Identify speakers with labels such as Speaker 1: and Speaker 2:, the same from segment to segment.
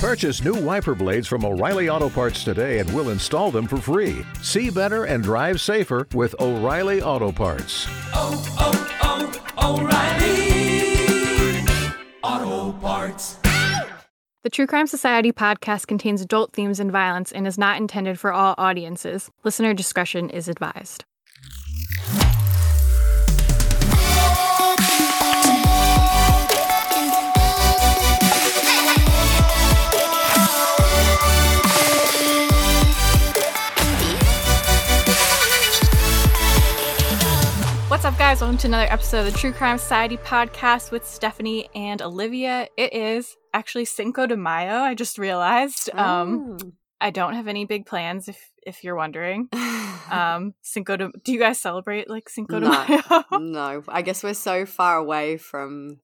Speaker 1: Purchase new wiper blades from O'Reilly Auto Parts today and we'll install them for free. See better and drive safer with O'Reilly Auto Parts.
Speaker 2: oh, oh, oh O'Reilly Auto Parts.
Speaker 3: The True Crime Society podcast contains adult themes and violence and is not intended for all audiences. Listener discretion is advised. What's up, guys? Welcome to another episode of the True Crime Society podcast with Stephanie and Olivia. It is actually Cinco de Mayo. I just realized. Um, I don't have any big plans. If if you're wondering, um, Cinco de. Do you guys celebrate like Cinco de
Speaker 4: No.
Speaker 3: Mayo?
Speaker 4: no, I guess we're so far away from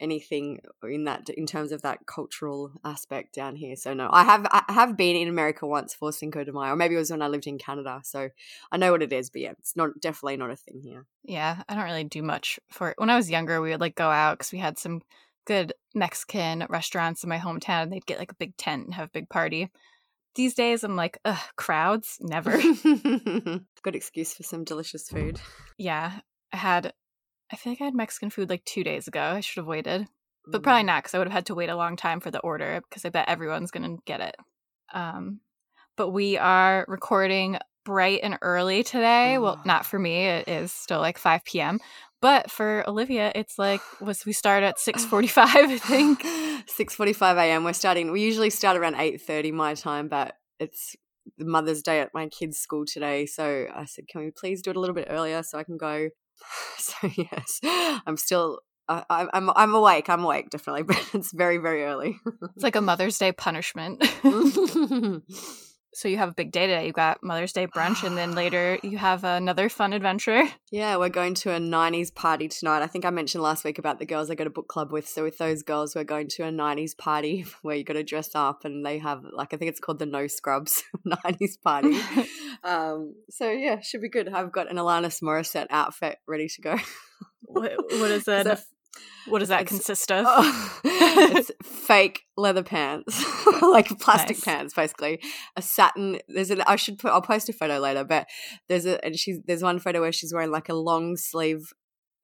Speaker 4: anything in that in terms of that cultural aspect down here. So no, I have I have been in America once for Cinco de Mayo. Or maybe it was when I lived in Canada. So I know what it is, but yeah, it's not definitely not a thing here.
Speaker 3: yeah, I don't really do much for it. When I was younger, we would like go out because we had some good Mexican restaurants in my hometown. and They'd get like a big tent and have a big party. These days, I'm like, ugh, crowds, never.
Speaker 4: Good excuse for some delicious food.
Speaker 3: yeah, I had. I feel like I had Mexican food like two days ago. I should have waited. but probably not because I would have had to wait a long time for the order because I bet everyone's gonna get it. Um, but we are recording bright and early today. Well, not for me; it is still like five p.m. But for Olivia, it's like was we start at six forty-five, I think.
Speaker 4: Six forty-five a.m. We're starting. We usually start around eight thirty my time, but it's the Mother's Day at my kids' school today, so I said, "Can we please do it a little bit earlier so I can go?" So yes, I'm still. I I- I'm I'm awake. I'm awake definitely, but it's very very early.
Speaker 3: It's like a Mother's Day punishment. so you have a big day today. You got Mother's Day brunch, and then later you have another fun adventure.
Speaker 4: yeah, we're going to a '90s party tonight. I think I mentioned last week about the girls I go to book club with. So with those girls, we're going to a '90s party where you got to dress up, and they have like I think it's called the No Scrubs '90s party. um, so yeah, should be good. I've got an Alanis Morissette outfit ready to go.
Speaker 3: what, what is that?
Speaker 4: A-
Speaker 3: what does that
Speaker 4: it's-
Speaker 3: consist of?
Speaker 4: Oh, it's fake leather pants, like plastic
Speaker 3: Nice.
Speaker 4: pants, basically. A satin. There's an. I should put. I'll post a photo later, but there's a. And she's there's one photo where she's wearing like a long sleeve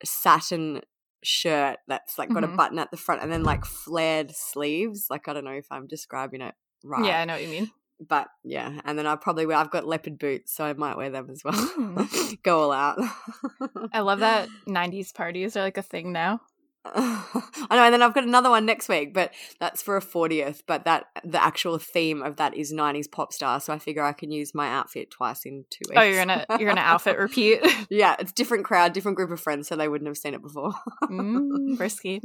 Speaker 4: satin shirt that's like got a
Speaker 3: Mhm.
Speaker 4: button at the front and then like flared sleeves. Like I don't know if I'm describing it right.
Speaker 3: Yeah, I know what you mean.
Speaker 4: But yeah, and then I probably wear. I've got leopard boots, so I might wear them as well.
Speaker 3: Mm.
Speaker 4: Go all out.
Speaker 3: I love that 90s parties are like a thing now.
Speaker 4: I know, and then I've got another one next week, but that's for a 40th. But that the actual theme of that is 90s pop star, so I figure I can use my outfit twice in two weeks.
Speaker 3: Oh, you're gonna you're gonna outfit repeat.
Speaker 4: yeah, it's different crowd, different group of friends, so they wouldn't have seen it before.
Speaker 3: mm, risky.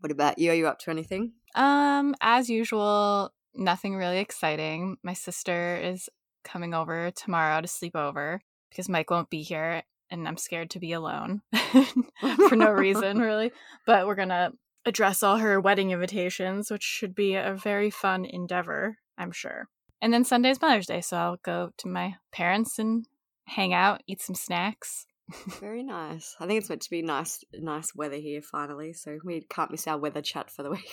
Speaker 4: what about you? Are you up to anything?
Speaker 3: Um, as usual, nothing really exciting. My sister is coming over tomorrow to sleep over because Mike won't be here, and I'm scared to be alone for no reason, really. But we're gonna address all her wedding invitations, which should be a very fun endeavor, I'm sure. And then Sunday's Mother's Day, so I'll go to my parents and hang out, eat some snacks.
Speaker 4: Very nice. I think it's meant to be nice, nice weather here finally, so we can't miss our weather chat for the week.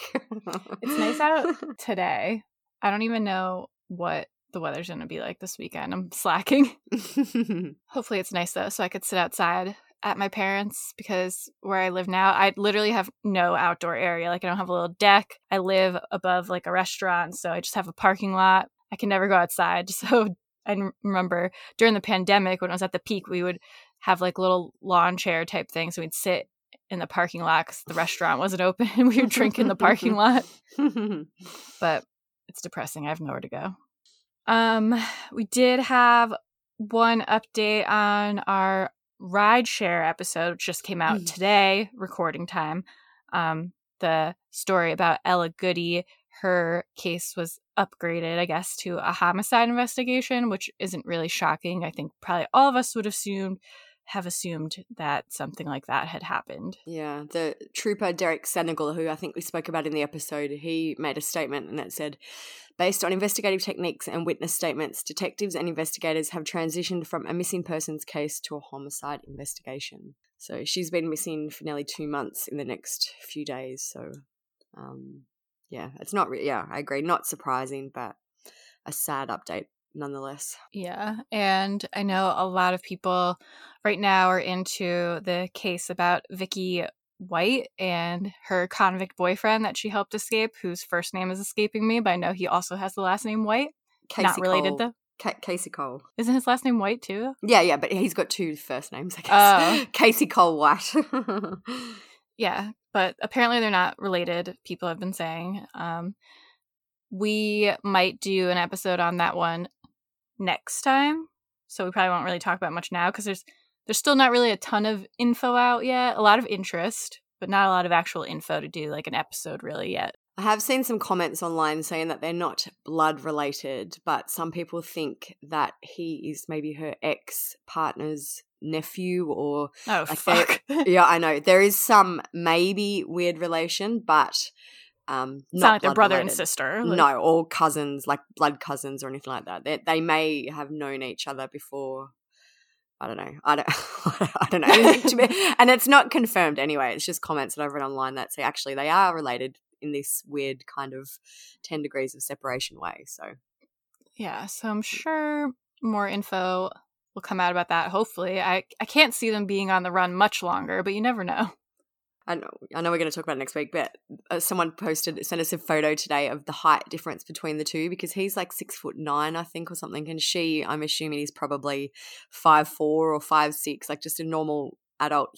Speaker 3: It's nice out today. I don't even know what the weather's going to be like this weekend. I'm slacking. Hopefully, it's nice though, so I could sit outside at my parents because where I live now, I literally have no outdoor area. Like, I don't have a little deck. I live above like a restaurant, so I just have a parking lot. I can never go outside. So, I remember during the pandemic when it was at the peak, we would have like little lawn chair type things. So, we'd sit in the parking lot because the restaurant wasn't open and we would drink in the parking lot but it's depressing. I have nowhere to go. Um, we did have one update on our rideshare episode, which just came out
Speaker 4: Mm.
Speaker 3: today, recording time. Um, the story about Ella Goody, her case was upgraded, I guess, to a homicide investigation, which isn't really shocking. I think probably all of us would assume have assumed that something like that had happened.
Speaker 4: Yeah, the trooper Derek Senegal, who I think we spoke about in the episode, he made a statement and it said, based on investigative techniques and witness statements, detectives and investigators have transitioned from a missing persons case to a homicide investigation. So she's been missing for nearly two months in the next few days. So, um, yeah, it's not. Re- yeah, I agree. Not surprising, but a sad update nonetheless.
Speaker 3: Yeah. And I know a lot of people right now are into the case about Vicky White and her convict boyfriend that she helped escape, whose first name is escaping me, but I know he also has the last name White.
Speaker 4: Casey
Speaker 3: Not related
Speaker 4: Cole.
Speaker 3: though.
Speaker 4: Ca- Casey Cole.
Speaker 3: Isn't his last name White too?
Speaker 4: Yeah, yeah, but he's got two first names, I guess.
Speaker 3: Oh.
Speaker 4: Casey Cole White.
Speaker 3: Yeah, but apparently they're not related. People have been saying. Um, we might do an episode on that one next time, so we probably won't really talk about much now because there's there's still not really a ton of info out yet. A lot of interest, but not a lot of actual info to do like an episode really yet.
Speaker 4: I have seen some comments online saying that they're not blood related, but some people think that he is maybe her ex partner's nephew or
Speaker 3: Oh
Speaker 4: Like
Speaker 3: fuck!
Speaker 4: yeah, I know. There is some maybe weird relation, but um
Speaker 3: It's
Speaker 4: not
Speaker 3: not like they're
Speaker 4: blood
Speaker 3: brother and sister. like-
Speaker 4: No, or cousins, like blood cousins or anything like that. They, they may have known each other before. I don't know. I don't. I don't know. And it's not confirmed anyway. It's just comments that I've read online that say actually they are related in this weird kind of ten degrees of separation way. So
Speaker 3: Yeah, so I'm sure more info will come out about that. Hopefully, I I can't see them being on the run much longer, but you never know.
Speaker 4: I know, I know we're going to talk about it next week, but uh, someone posted, sent us a photo today of the height difference between the two because he's like six foot nine, I think, or something, and she, I'm assuming, is probably five four or five six, like just a normal adult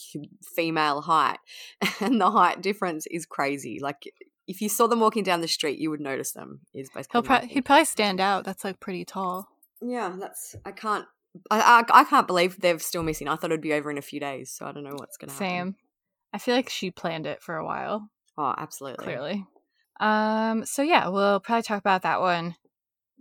Speaker 4: female height, and the height difference is crazy. Like if you saw them walking down the street, you would notice them. Is basically
Speaker 3: He'll pro- he'd probably stand out. That's like pretty tall.
Speaker 4: yeah. That's I can't. I, I I can't believe they're still missing. I thought it'd be over in a few days, so I don't know what's going to happen.
Speaker 3: Same. I feel like she planned it for a while.
Speaker 4: Oh, absolutely.
Speaker 3: Clearly. Um. So yeah, we'll probably talk about that one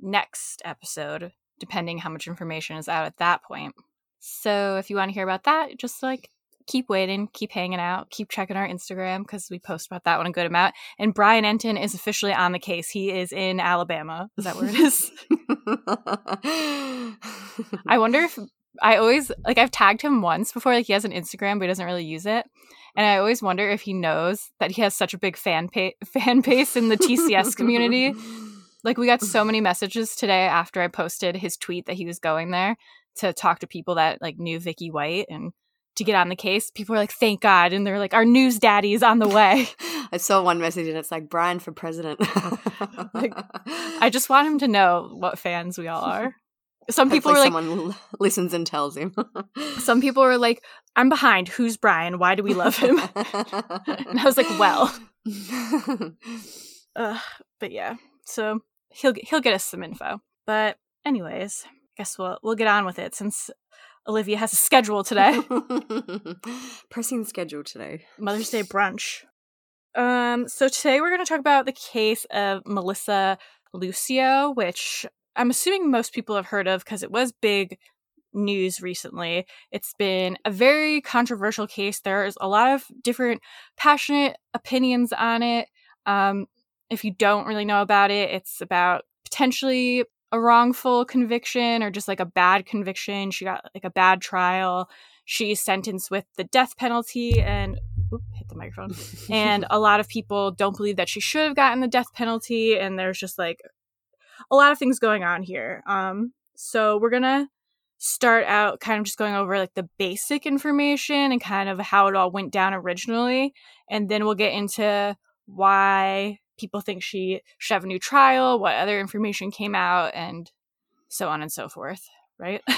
Speaker 3: next episode, depending how much information is out at that point. So if you want to hear about that, just like keep waiting, keep hanging out, keep checking our Instagram because we post about that one a good amount. And Brian Entin is officially on the case. He is in Alabama. Is that where it is? I wonder if I always like I've tagged him once before. Like he has an Instagram, but he doesn't really use it. And I always wonder if he knows that he has such a big fan pa- fan base in the TCS community. Like we got so many messages today after I posted his tweet that he was going there to talk to people that like knew Vicky White and to get on the case. People were like, "Thank God!" And they're like, "Our news daddy is on the way."
Speaker 4: I saw one message and it's like Brian for president.
Speaker 3: Like, I just want him to know what fans we all are. Some people were like,
Speaker 4: someone l- listens and tells him.
Speaker 3: some people were like, "I'm behind. Who's Brian? Why do we love him?" and I was like, "Well." Ugh, but yeah, so he'll he'll get us some info. But anyways, I guess we'll we'll get on with it since Olivia has a schedule today.
Speaker 4: Pressing schedule today.
Speaker 3: Mother's Day brunch. Um, so today we're going to talk about the case of Melissa Lucio, which I'm assuming most people have heard of because it was big news recently. It's been a very controversial case. There's a lot of different passionate opinions on it. Um, if you don't really know about it, it's about potentially a wrongful conviction or just like a bad conviction. She got like a bad trial. She's sentenced with the death penalty and oop, hit the microphone. and a lot of people don't believe that she should have gotten the death penalty and there's just like a lot of things going on here. Um so we're going to start out kind of just going over like the basic information and kind of how it all went down originally and then we'll get into why people think she should have a new trial, what other information came out and so on and so forth, right?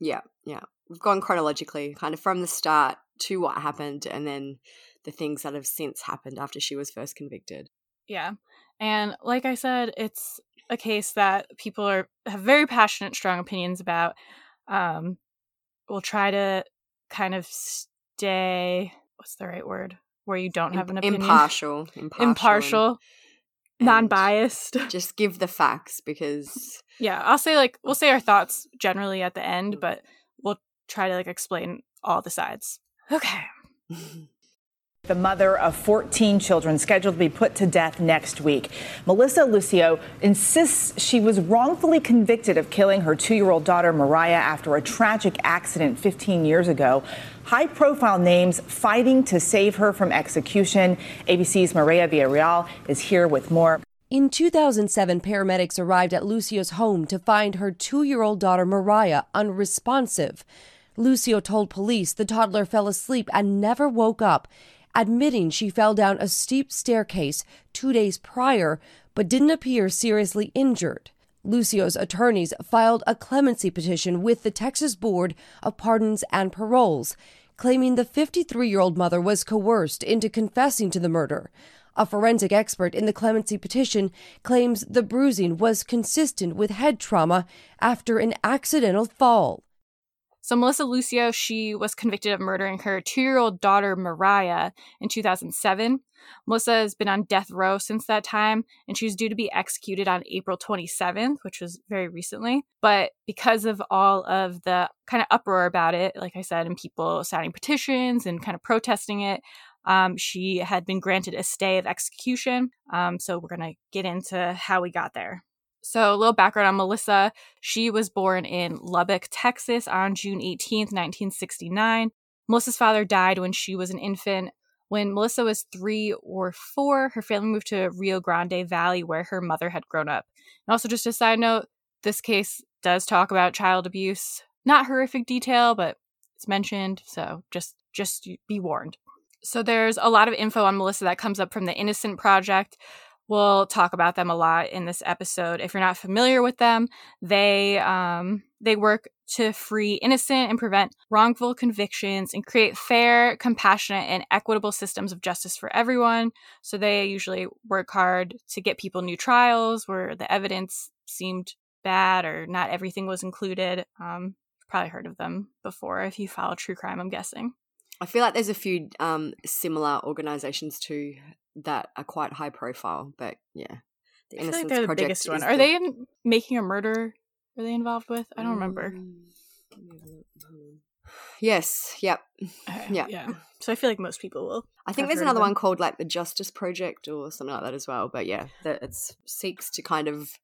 Speaker 4: Yeah, yeah. We've gone chronologically, kind of from the start to what happened and then the things that have since happened after she was first convicted.
Speaker 3: Yeah. And like I said, it's a case that people are have very passionate, strong opinions about. Um, we'll try to kind of stay what's the right word? Where you don't have an opinion.
Speaker 4: Impartial. Impartial.
Speaker 3: Impartial, non biased.
Speaker 4: Just give the facts because
Speaker 3: Yeah. I'll say like we'll say our thoughts generally at the end, but we'll try to like explain all the sides. Okay.
Speaker 5: the mother of 14 children scheduled to be put to death next week. Melissa Lucio insists she was wrongfully convicted of killing her two year old daughter Mariah after a tragic accident 15 years ago. High profile names fighting to save her from execution. ABC's Maria Villarreal is here with more.
Speaker 6: In 2007, paramedics arrived at Lucio's home to find her two year old daughter Mariah unresponsive. Lucio told police the toddler fell asleep and never woke up admitting she fell down a steep staircase two days prior but didn't appear seriously injured. Lucio's attorneys filed a clemency petition with the Texas Board of Pardons and Paroles, claiming the 53 year old mother was coerced into confessing to the murder. A forensic expert in the clemency petition claims the bruising was consistent with head trauma after an accidental fall.
Speaker 3: So, Melissa Lucio, she was convicted of murdering her two year old daughter, Mariah, in 2007. Melissa has been on death row since that time, and she was due to be executed on April 27th, which was very recently. But because of all of the kind of uproar about it, like I said, and people signing petitions and kind of protesting it, um, she had been granted a stay of execution. Um, so, we're going to get into how we got there. So, a little background on Melissa. She was born in Lubbock, Texas on June 18th, 1969. Melissa's father died when she was an infant. When Melissa was three or four, her family moved to Rio Grande Valley, where her mother had grown up. And also, just a side note, this case does talk about child abuse. Not horrific detail, but it's mentioned, so just just be warned. So there's a lot of info on Melissa that comes up from the Innocent Project, We'll talk about them a lot in this episode. If you're not familiar with them, they um, they work to free innocent and prevent wrongful convictions and create fair, compassionate, and equitable systems of justice for everyone. So they usually work hard to get people new trials where the evidence seemed bad or not everything was included. Um, probably heard of them before if you follow true crime, I'm guessing.
Speaker 4: I feel like there's a few um, similar organizations too that are quite high profile. But yeah,
Speaker 3: the I Innocence like they're the biggest one. Are the... they in making a murder? Are they involved with? I don't remember.
Speaker 4: Mm, yes. Yep.
Speaker 3: Okay, yeah. Yeah. So I feel like most people will.
Speaker 4: I think there's another one called like the Justice Project or something like that as well. But yeah, that it seeks to kind of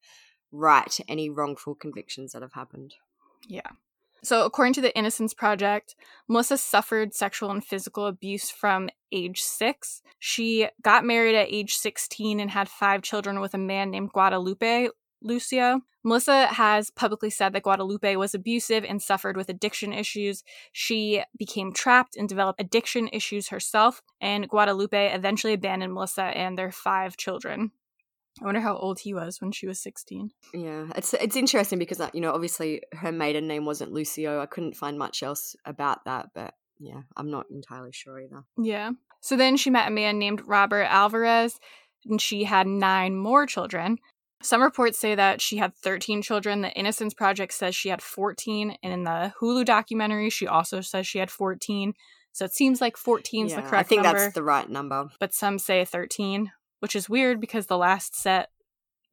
Speaker 4: right any wrongful convictions that have happened.
Speaker 3: Yeah. So, according to the Innocence Project, Melissa suffered sexual and physical abuse from age six. She got married at age 16 and had five children with a man named Guadalupe Lucio. Melissa has publicly said that Guadalupe was abusive and suffered with addiction issues. She became trapped and developed addiction issues herself, and Guadalupe eventually abandoned Melissa and their five children. I wonder how old he was when she was 16.
Speaker 4: Yeah, it's it's interesting because uh, you know obviously her maiden name wasn't Lucio. I couldn't find much else about that, but yeah, I'm not entirely sure either.
Speaker 3: Yeah. So then she met a man named Robert Alvarez and she had nine more children. Some reports say that she had 13 children. The Innocence Project says she had 14, and in the Hulu documentary, she also says she had 14. So it seems like 14 is yeah, the correct
Speaker 4: I think
Speaker 3: number,
Speaker 4: that's the right number.
Speaker 3: But some say 13, which is weird because the last set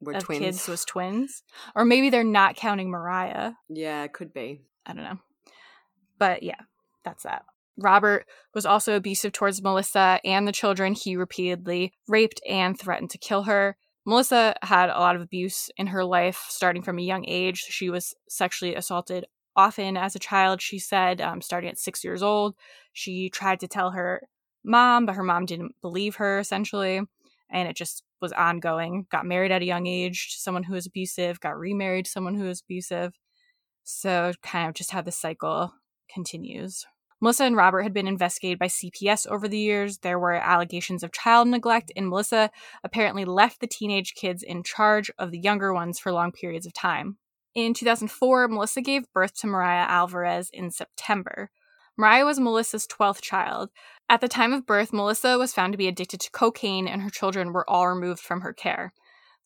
Speaker 4: Were
Speaker 3: of
Speaker 4: twins.
Speaker 3: kids was twins. Or maybe they're not counting Mariah.
Speaker 4: Yeah, it could be.
Speaker 3: I don't know. But yeah, that's that. Robert was also abusive towards Melissa and the children. He repeatedly raped and threatened to kill her. Melissa had a lot of abuse in her life starting from a young age. She was sexually assaulted often as a child, she said, um, starting at six years old. She tried to tell her mom, but her mom didn't believe her, essentially and it just was ongoing. Got married at a young age to someone who was abusive, got remarried to someone who was abusive. So kind of just how the cycle continues. Melissa and Robert had been investigated by CPS over the years. There were allegations of child neglect, and Melissa apparently left the teenage kids in charge of the younger ones for long periods of time. In 2004, Melissa gave birth to Mariah Alvarez in September. Mariah was Melissa's 12th child. At the time of birth, Melissa was found to be addicted to cocaine, and her children were all removed from her care.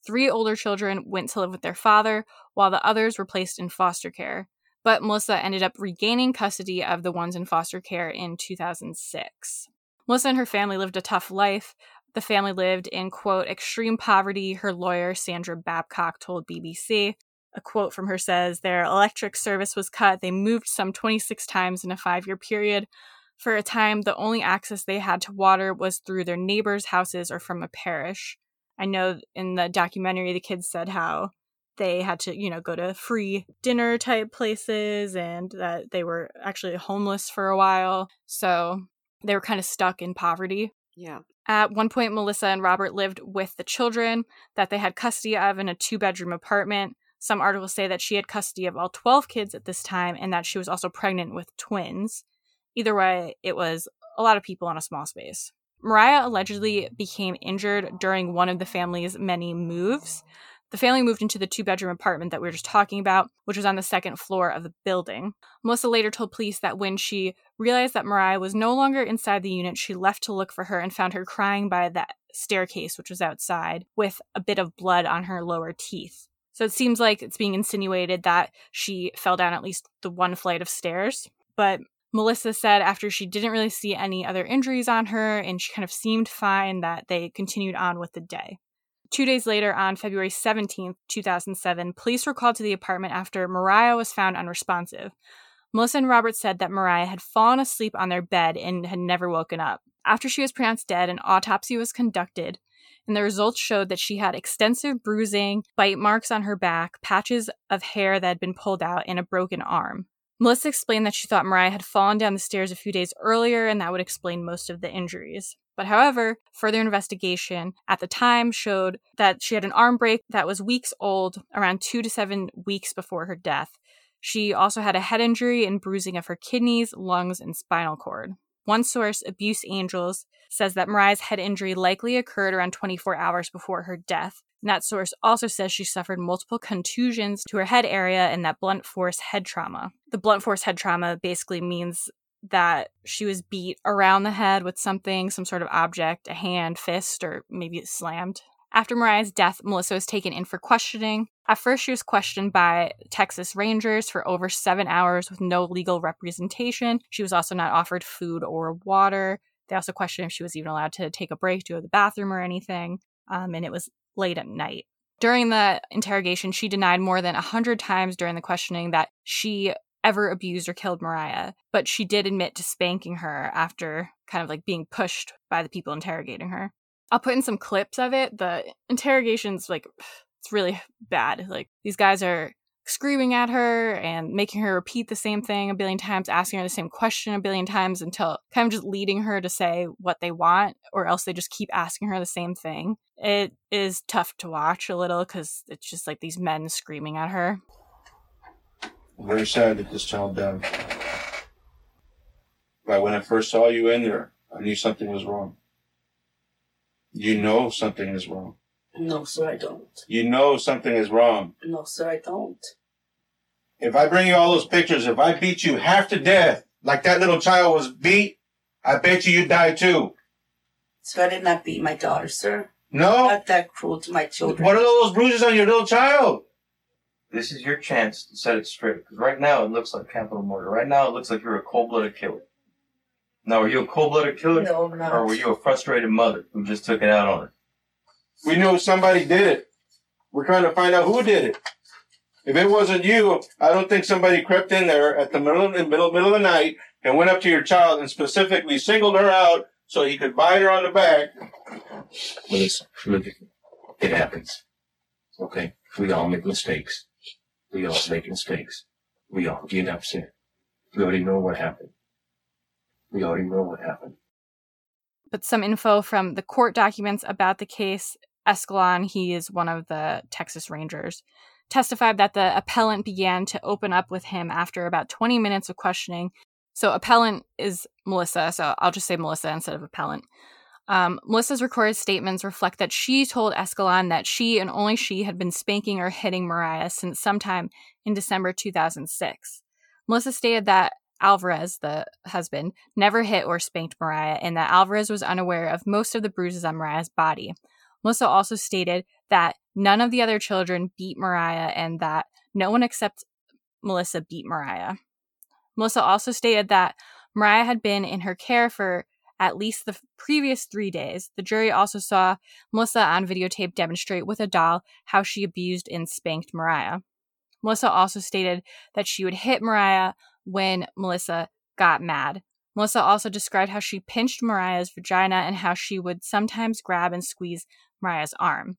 Speaker 3: Three older children went to live with their father, while the others were placed in foster care. But Melissa ended up regaining custody of the ones in foster care in 2006. Melissa and her family lived a tough life. The family lived in, quote, extreme poverty, her lawyer, Sandra Babcock, told BBC. A quote from her says Their electric service was cut. They moved some 26 times in a five year period. For a time, the only access they had to water was through their neighbors' houses or from a parish. I know in the documentary, the kids said how they had to, you know, go to free dinner type places and that they were actually homeless for a while. So they were kind of stuck in poverty.
Speaker 4: Yeah.
Speaker 3: At one point, Melissa and Robert lived with the children that they had custody of in a two bedroom apartment. Some articles say that she had custody of all 12 kids at this time and that she was also pregnant with twins. Either way, it was a lot of people in a small space. Mariah allegedly became injured during one of the family's many moves. The family moved into the two bedroom apartment that we were just talking about, which was on the second floor of the building. Melissa later told police that when she realized that Mariah was no longer inside the unit, she left to look for her and found her crying by the staircase, which was outside, with a bit of blood on her lower teeth. So it seems like it's being insinuated that she fell down at least the one flight of stairs. But Melissa said after she didn't really see any other injuries on her and she kind of seemed fine that they continued on with the day. Two days later, on February 17th, 2007, police were called to the apartment after Mariah was found unresponsive. Melissa and Robert said that Mariah had fallen asleep on their bed and had never woken up. After she was pronounced dead, an autopsy was conducted, and the results showed that she had extensive bruising, bite marks on her back, patches of hair that had been pulled out, and a broken arm. Melissa explained that she thought Mariah had fallen down the stairs a few days earlier, and that would explain most of the injuries. But however, further investigation at the time showed that she had an arm break that was weeks old, around two to seven weeks before her death. She also had a head injury and bruising of her kidneys, lungs, and spinal cord. One source, Abuse Angels, says that Mariah's head injury likely occurred around 24 hours before her death. And that source also says she suffered multiple contusions to her head area and that blunt force head trauma. The blunt force head trauma basically means that she was beat around the head with something, some sort of object, a hand, fist, or maybe slammed. After Mariah's death, Melissa was taken in for questioning. At first, she was questioned by Texas Rangers for over seven hours with no legal representation. She was also not offered food or water. They also questioned if she was even allowed to take a break to go to the bathroom or anything. Um, and it was late at night. During the interrogation, she denied more than 100 times during the questioning that she ever abused or killed Mariah, but she did admit to spanking her after kind of like being pushed by the people interrogating her. I'll put in some clips of it. The interrogation's like it's really bad. Like these guys are screaming at her and making her repeat the same thing a billion times, asking her the same question a billion times until kind of just leading her to say what they want, or else they just keep asking her the same thing. It is tough to watch a little because it's just like these men screaming at her.
Speaker 7: I'm very sad that this child died. But when I first saw you in there, I knew something was wrong. You know something is wrong.
Speaker 8: No, sir, I don't.
Speaker 7: You know something is wrong.
Speaker 8: No, sir, I don't.
Speaker 7: If I bring you all those pictures, if I beat you half to death, like that little child was beat, I bet you you'd die too.
Speaker 8: So I did not beat my daughter, sir.
Speaker 7: No?
Speaker 8: Not that cruel to my children.
Speaker 7: What are those bruises on your little child?
Speaker 9: This is your chance to set it straight. Because right now it looks like capital murder. Right now it looks like you're a cold-blooded killer. Now, were you a cold-blooded killer?
Speaker 8: No, I'm not.
Speaker 9: Or were you a frustrated mother who just took it out on her?
Speaker 7: We know somebody did it. We're trying to find out who did it. If it wasn't you, I don't think somebody crept in there at the middle of the middle, middle of the night and went up to your child and specifically singled her out so he could bite her on the back.
Speaker 10: Listen, it happens. Okay, we all make mistakes. We all make mistakes. We all get upset. We already know what happened. We already know what happened.
Speaker 3: But some info from the court documents about the case Escalon, he is one of the Texas Rangers, testified that the appellant began to open up with him after about 20 minutes of questioning. So, appellant is Melissa, so I'll just say Melissa instead of appellant. Um, Melissa's recorded statements reflect that she told Escalon that she and only she had been spanking or hitting Mariah since sometime in December 2006. Melissa stated that Alvarez, the husband, never hit or spanked Mariah and that Alvarez was unaware of most of the bruises on Mariah's body. Melissa also stated that none of the other children beat Mariah and that no one except Melissa beat Mariah. Melissa also stated that Mariah had been in her care for at least the previous three days. The jury also saw Melissa on videotape demonstrate with a doll how she abused and spanked Mariah. Melissa also stated that she would hit Mariah when Melissa got mad. Melissa also described how she pinched Mariah's vagina and how she would sometimes grab and squeeze Mariah's arm.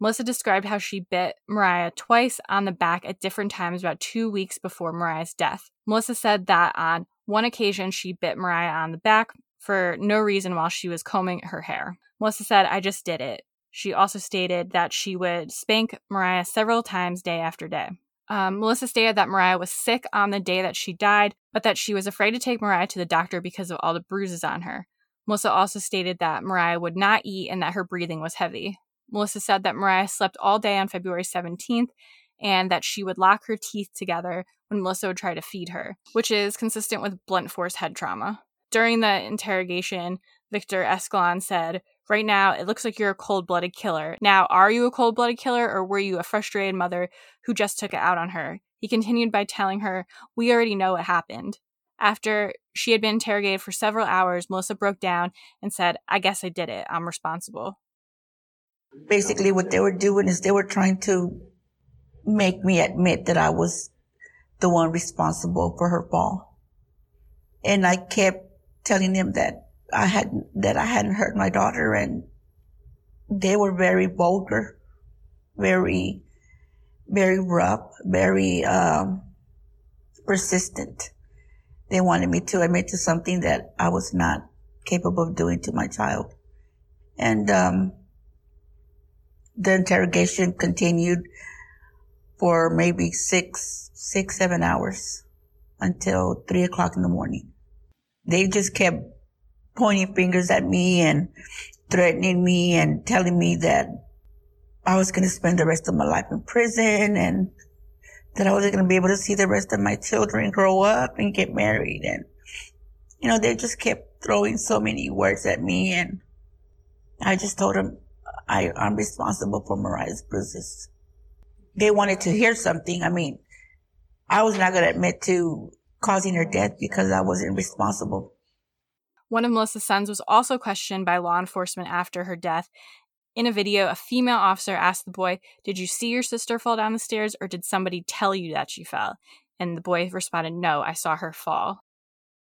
Speaker 3: Melissa described how she bit Mariah twice on the back at different times about two weeks before Mariah's death. Melissa said that on one occasion she bit Mariah on the back for no reason while she was combing her hair. Melissa said, I just did it. She also stated that she would spank Mariah several times day after day. Um, Melissa stated that Mariah was sick on the day that she died, but that she was afraid to take Mariah to the doctor because of all the bruises on her. Melissa also stated that Mariah would not eat and that her breathing was heavy. Melissa said that Mariah slept all day on February 17th and that she would lock her teeth together when Melissa would try to feed her, which is consistent with blunt force head trauma. During the interrogation, Victor Escalon said, Right now, it looks like you're a cold blooded killer. Now, are you a cold blooded killer or were you a frustrated mother who just took it out on her? He continued by telling her, We already know what happened. After she had been interrogated for several hours, Melissa broke down and said, I guess I did it. I'm responsible.
Speaker 8: Basically, what they were doing is they were trying to make me admit that I was the one responsible for her fall. And I kept telling them that I hadn't, that I hadn't hurt my daughter and they were very vulgar, very, very rough, very, um, persistent. They wanted me to admit to something that I was not capable of doing to my child. And, um, the interrogation continued for maybe six, six, seven hours until three o'clock in the morning. They just kept pointing fingers at me and threatening me and telling me that I was going to spend the rest of my life in prison and that I wasn't going to be able to see the rest of my children grow up and get married. And, you know, they just kept throwing so many words at me. And I just told them I, I'm responsible for Mariah's bruises. They wanted to hear something. I mean, I was not going to admit to causing her death because I wasn't responsible
Speaker 3: one of Melissa's sons was also questioned by law enforcement after her death. In a video, a female officer asked the boy, Did you see your sister fall down the stairs or did somebody tell you that she fell? And the boy responded, No, I saw her fall.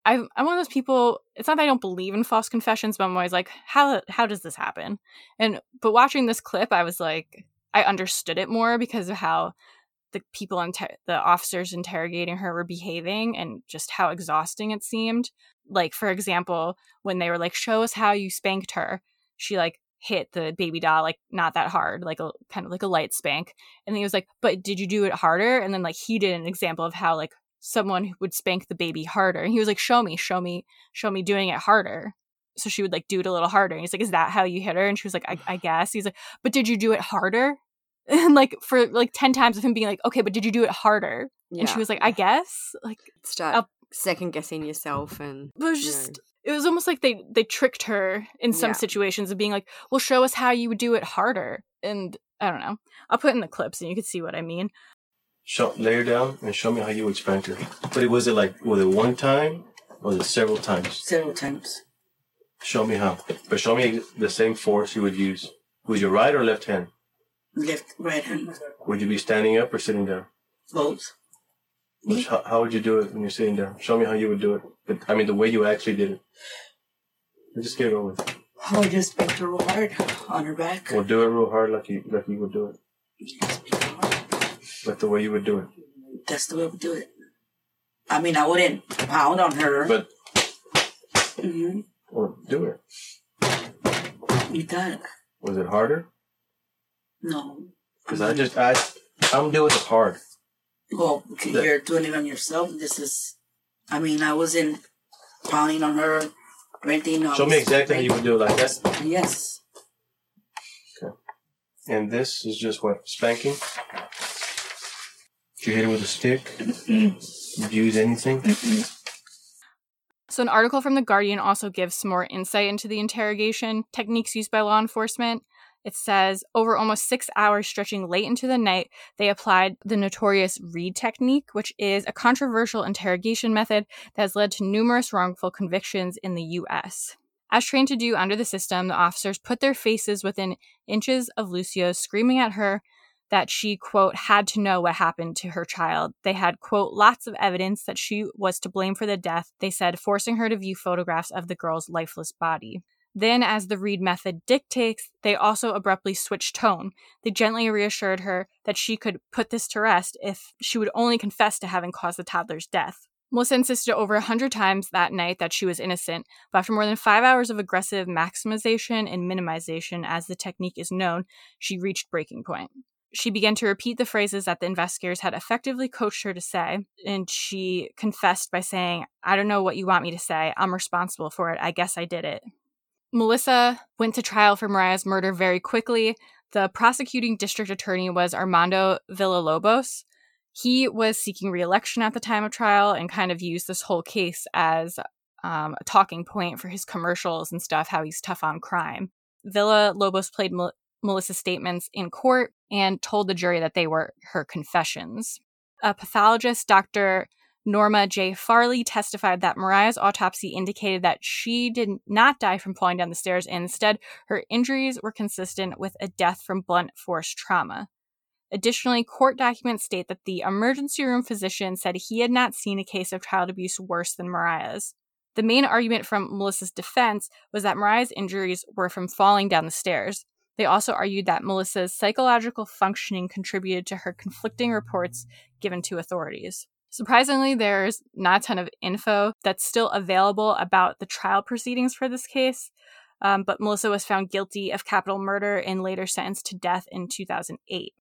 Speaker 3: i am one of those people. It's not that I don't believe in false confessions, but I'm always like, how how does this happen? And but watching this clip, I was like, I understood it more because of how the people inter- the officers interrogating her were behaving and just how exhausting it seemed like for example when they were like show us how you spanked her she like hit the baby doll like not that hard like a kind of like a light spank and then he was like but did you do it harder? And then like he did an example of how like someone would spank the baby harder and he was like show me show me show me doing it harder. So she would like do it a little harder and he's like is that how you hit her? And she was like i, I guess. He's like but did you do it harder? And like for like 10 times of him being like okay but did you do it harder? Yeah. and she was like i guess like
Speaker 4: start second guessing yourself and
Speaker 3: it was just you know. it was almost like they they tricked her in some yeah. situations of being like well show us how you would do it harder. And i don't know. I'll put in the clips and you can see what i mean.
Speaker 10: Show lay her down and show me how you would spank her. But it was it like was it one time? Or was it several times?
Speaker 8: Several times.
Speaker 10: Show me how. But show me the same force you would use. With your right or left hand?
Speaker 8: Left right hand.
Speaker 10: Would you be standing up or sitting down?
Speaker 8: Both
Speaker 10: which, how, how, would you do it when you're sitting there? Show me how you would do it. But, I mean, the way you actually did it. Just get it over with.
Speaker 8: I would just spank her real hard on her back.
Speaker 10: Well, do it real hard like you, like you would do it. Like the way you would do it.
Speaker 8: That's the way I would do it. I mean, I wouldn't pound on her.
Speaker 10: But. Mm-hmm. Or do it.
Speaker 8: You done.
Speaker 10: Was it harder?
Speaker 8: No.
Speaker 10: Because I just, I, I'm doing it hard.
Speaker 8: Well, you're doing it on yourself. This is, I mean, I wasn't pounding on her or anything.
Speaker 10: Show me exactly how you would do it like that.
Speaker 8: Yes.
Speaker 10: Okay. And this is just what? Spanking? Did you hit it with a stick? Did you use anything?
Speaker 3: So, an article from The Guardian also gives some more insight into the interrogation techniques used by law enforcement. It says over almost six hours, stretching late into the night, they applied the notorious Reid technique, which is a controversial interrogation method that has led to numerous wrongful convictions in the U.S. As trained to do under the system, the officers put their faces within inches of Lucio, screaming at her that she, quote, had to know what happened to her child. They had, quote, lots of evidence that she was to blame for the death, they said, forcing her to view photographs of the girl's lifeless body. Then, as the Reid method dictates, they also abruptly switched tone. They gently reassured her that she could put this to rest if she would only confess to having caused the toddler's death. Melissa insisted over a hundred times that night that she was innocent, but after more than five hours of aggressive maximization and minimization, as the technique is known, she reached breaking point. She began to repeat the phrases that the investigators had effectively coached her to say, and she confessed by saying, I don't know what you want me to say. I'm responsible for it. I guess I did it. Melissa went to trial for Mariah's murder very quickly. The prosecuting district attorney was Armando Villalobos, he was seeking reelection at the time of trial and kind of used this whole case as um, a talking point for his commercials and stuff, how he's tough on crime. Villalobos played Mel- Melissa's statements in court and told the jury that they were her confessions. A pathologist, Dr. Norma J. Farley, testified that Mariah's autopsy indicated that she did not die from falling down the stairs. And instead, her injuries were consistent with a death from blunt force trauma. Additionally, court documents state that the emergency room physician said he had not seen a case of child abuse worse than Mariah's. The main argument from Melissa's defense was that Mariah's injuries were from falling down the stairs. They also argued that Melissa's psychological functioning contributed to her conflicting reports given to authorities. Surprisingly, there's not a ton of info that's still available about the trial proceedings for this case, um, but Melissa was found guilty of capital murder and later sentenced to death in 2008.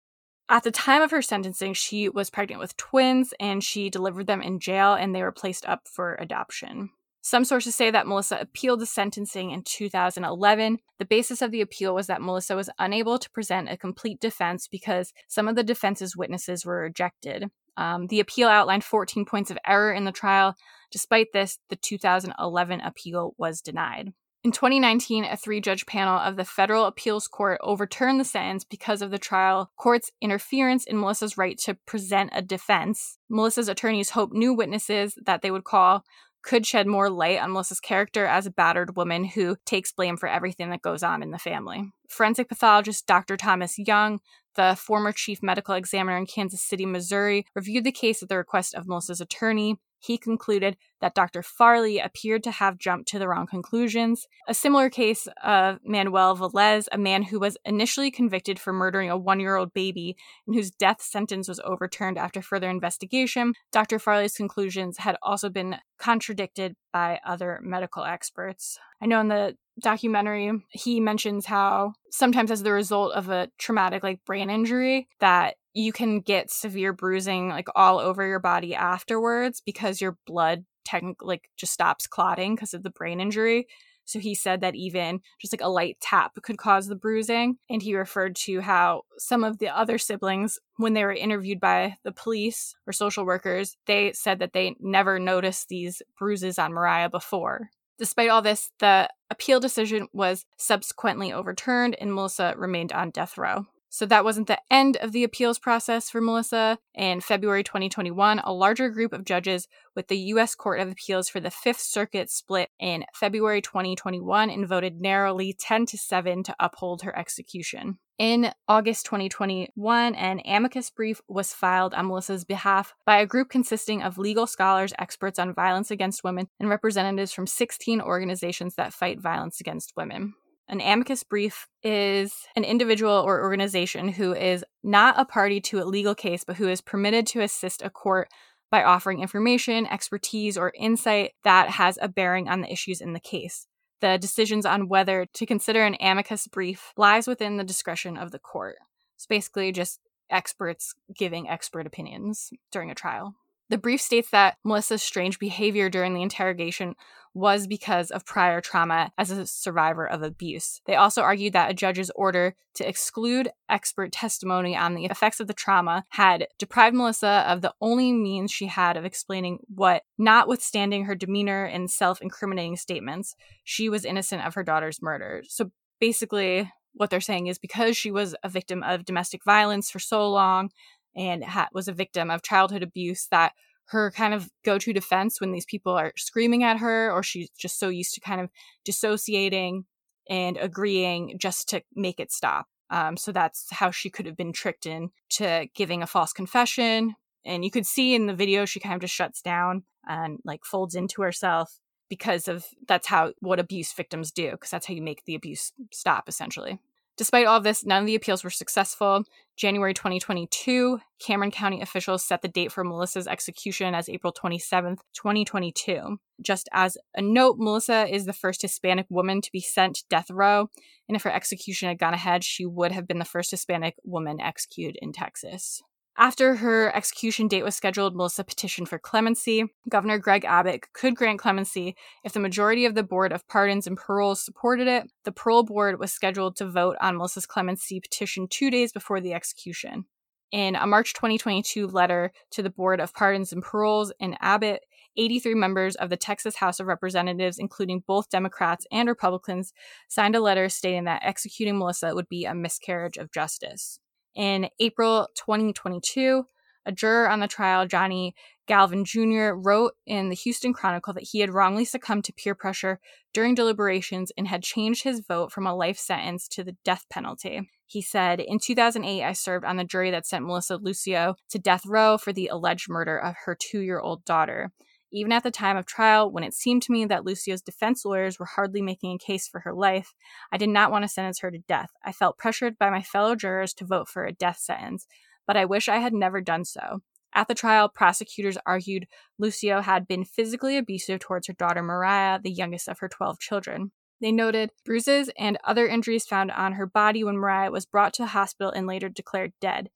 Speaker 3: At the time of her sentencing, she was pregnant with twins and she delivered them in jail and they were placed up for adoption. Some sources say that Melissa appealed the sentencing in 2011. The basis of the appeal was that Melissa was unable to present a complete defense because some of the defense's witnesses were rejected. Um, the appeal outlined 14 points of error in the trial. Despite this, the 2011 appeal was denied. In 2019, a three judge panel of the Federal Appeals Court overturned the sentence because of the trial court's interference in Melissa's right to present a defense. Melissa's attorneys hoped new witnesses that they would call could shed more light on Melissa's character as a battered woman who takes blame for everything that goes on in the family. Forensic pathologist Dr. Thomas Young, the former chief medical examiner in Kansas City, Missouri, reviewed the case at the request of Melissa's attorney he concluded that Dr. Farley appeared to have jumped to the wrong conclusions. A similar case of Manuel Velez, a man who was initially convicted for murdering a one year old baby and whose death sentence was overturned after further investigation, Dr. Farley's conclusions had also been contradicted by other medical experts. I know in the documentary he mentions how sometimes as the result of a traumatic like brain injury that you can get severe bruising like all over your body afterwards because your blood technically like just stops clotting because of the brain injury. So he said that even just like a light tap could cause the bruising. And he referred to how some of the other siblings, when they were interviewed by the police or social workers, they said that they never noticed these bruises on Mariah before. Despite all this, the appeal decision was subsequently overturned and Melissa remained on death row. So that wasn't the end of the appeals process for Melissa. In February 2021, a larger group of judges with the U.S. Court of Appeals for the Fifth Circuit split in February 2021 and voted narrowly 10 to 7 to uphold her execution. In August 2021, an amicus brief was filed on Melissa's behalf by a group consisting of legal scholars, experts on violence against women, and representatives from 16 organizations that fight violence against women. An amicus brief is an individual or organization who is not a party to a legal case, but who is permitted to assist a court by offering information, expertise, or insight that has a bearing on the issues in the case. The decisions on whether to consider an amicus brief lies within the discretion of the court. It's basically just experts giving expert opinions during a trial. The brief states that Melissa's strange behavior during the interrogation was because of prior trauma as a survivor of abuse. They also argued that a judge's order to exclude expert testimony on the effects of the trauma had deprived Melissa of the only means she had of explaining what, notwithstanding her demeanor and self incriminating statements, she was innocent of her daughter's murder. So basically, what they're saying is because she was a victim of domestic violence for so long and ha- was a victim of childhood abuse that her kind of go-to defense when these people are screaming at her or she's just so used to kind of dissociating and agreeing just to make it stop Um, so that's how she could have been tricked into giving a false confession. And you could see in the video, she kind of just shuts down and like folds into herself because of that's how what abuse victims do, because that's how you make the abuse stop essentially. Despite all of this, none of the appeals were successful. January 2022, Cameron County officials set the date for Melissa's execution as April 27th, 2022. Just as a note, Melissa is the first Hispanic woman to be sent death row, and if her execution had gone ahead, she would have been the first Hispanic woman executed in Texas. After her execution date was scheduled, Melissa petitioned for clemency. Governor Greg Abbott could grant clemency if the majority of the Board of Pardons and Paroles supported it. The parole board was scheduled to vote on Melissa's clemency petition two days before the execution. In a March 2022 letter to the Board of Pardons and Paroles in Abbott, 83 members of the Texas House of Representatives, including both Democrats and Republicans, signed a letter stating that executing Melissa would be a miscarriage of justice. In April 2022, a juror on the trial, Johnny Galvan Jr., wrote in the Houston Chronicle that he had wrongly succumbed to peer pressure during deliberations and had changed his vote from a life sentence to the death penalty. He said, In 2008, I served on the jury that sent Melissa Lucio to death row for the alleged murder of her two year old daughter. Even at the time of trial, when it seemed to me that Lucio's defense lawyers were hardly making a case for her life, I did not want to sentence her to death. I felt pressured by my fellow jurors to vote for a death sentence, but I wish I had never done so. At the trial, prosecutors argued Lucio had been physically abusive towards her daughter Mariah, the youngest of her 12 children. They noted bruises and other injuries found on her body when Mariah was brought to the hospital and later declared dead.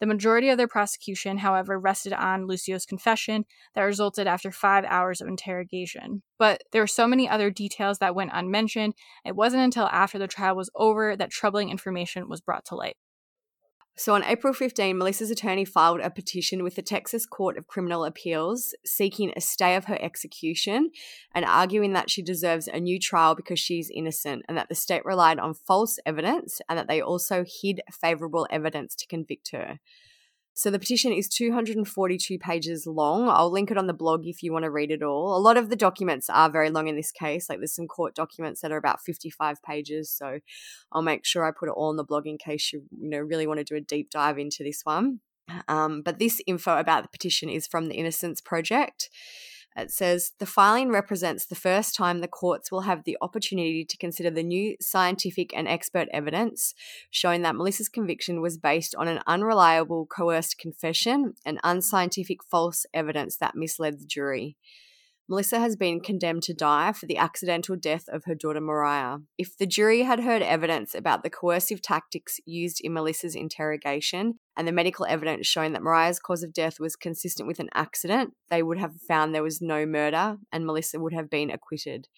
Speaker 3: The majority of their prosecution, however, rested on Lucio's confession that resulted after five hours of interrogation. But there were so many other details that went unmentioned, it wasn't until after the trial was over that troubling information was brought to light.
Speaker 4: So on April 15, Melissa's attorney filed a petition with the Texas Court of Criminal Appeals seeking a stay of her execution and arguing that she deserves a new trial because she's innocent and that the state relied on false evidence and that they also hid favorable evidence to convict her. So the petition is 242 pages long. I'll link it on the blog if you want to read it all. A lot of the documents are very long in this case. Like there's some court documents that are about 55 pages. So I'll make sure I put it all on the blog in case you, you know, really want to do a deep dive into this one. Um, but this info about the petition is from the Innocence Project. It says the filing represents the first time the courts will have the opportunity to consider the new scientific and expert evidence showing that Melissa's conviction was based on an unreliable coerced confession and unscientific false evidence that misled the jury. Melissa has been condemned to die for the accidental death of her daughter Mariah. If the jury had heard evidence about the coercive tactics used in Melissa's interrogation and the medical evidence showing that Mariah's cause of death was consistent with an accident, they would have found there was no murder and Melissa would have been acquitted.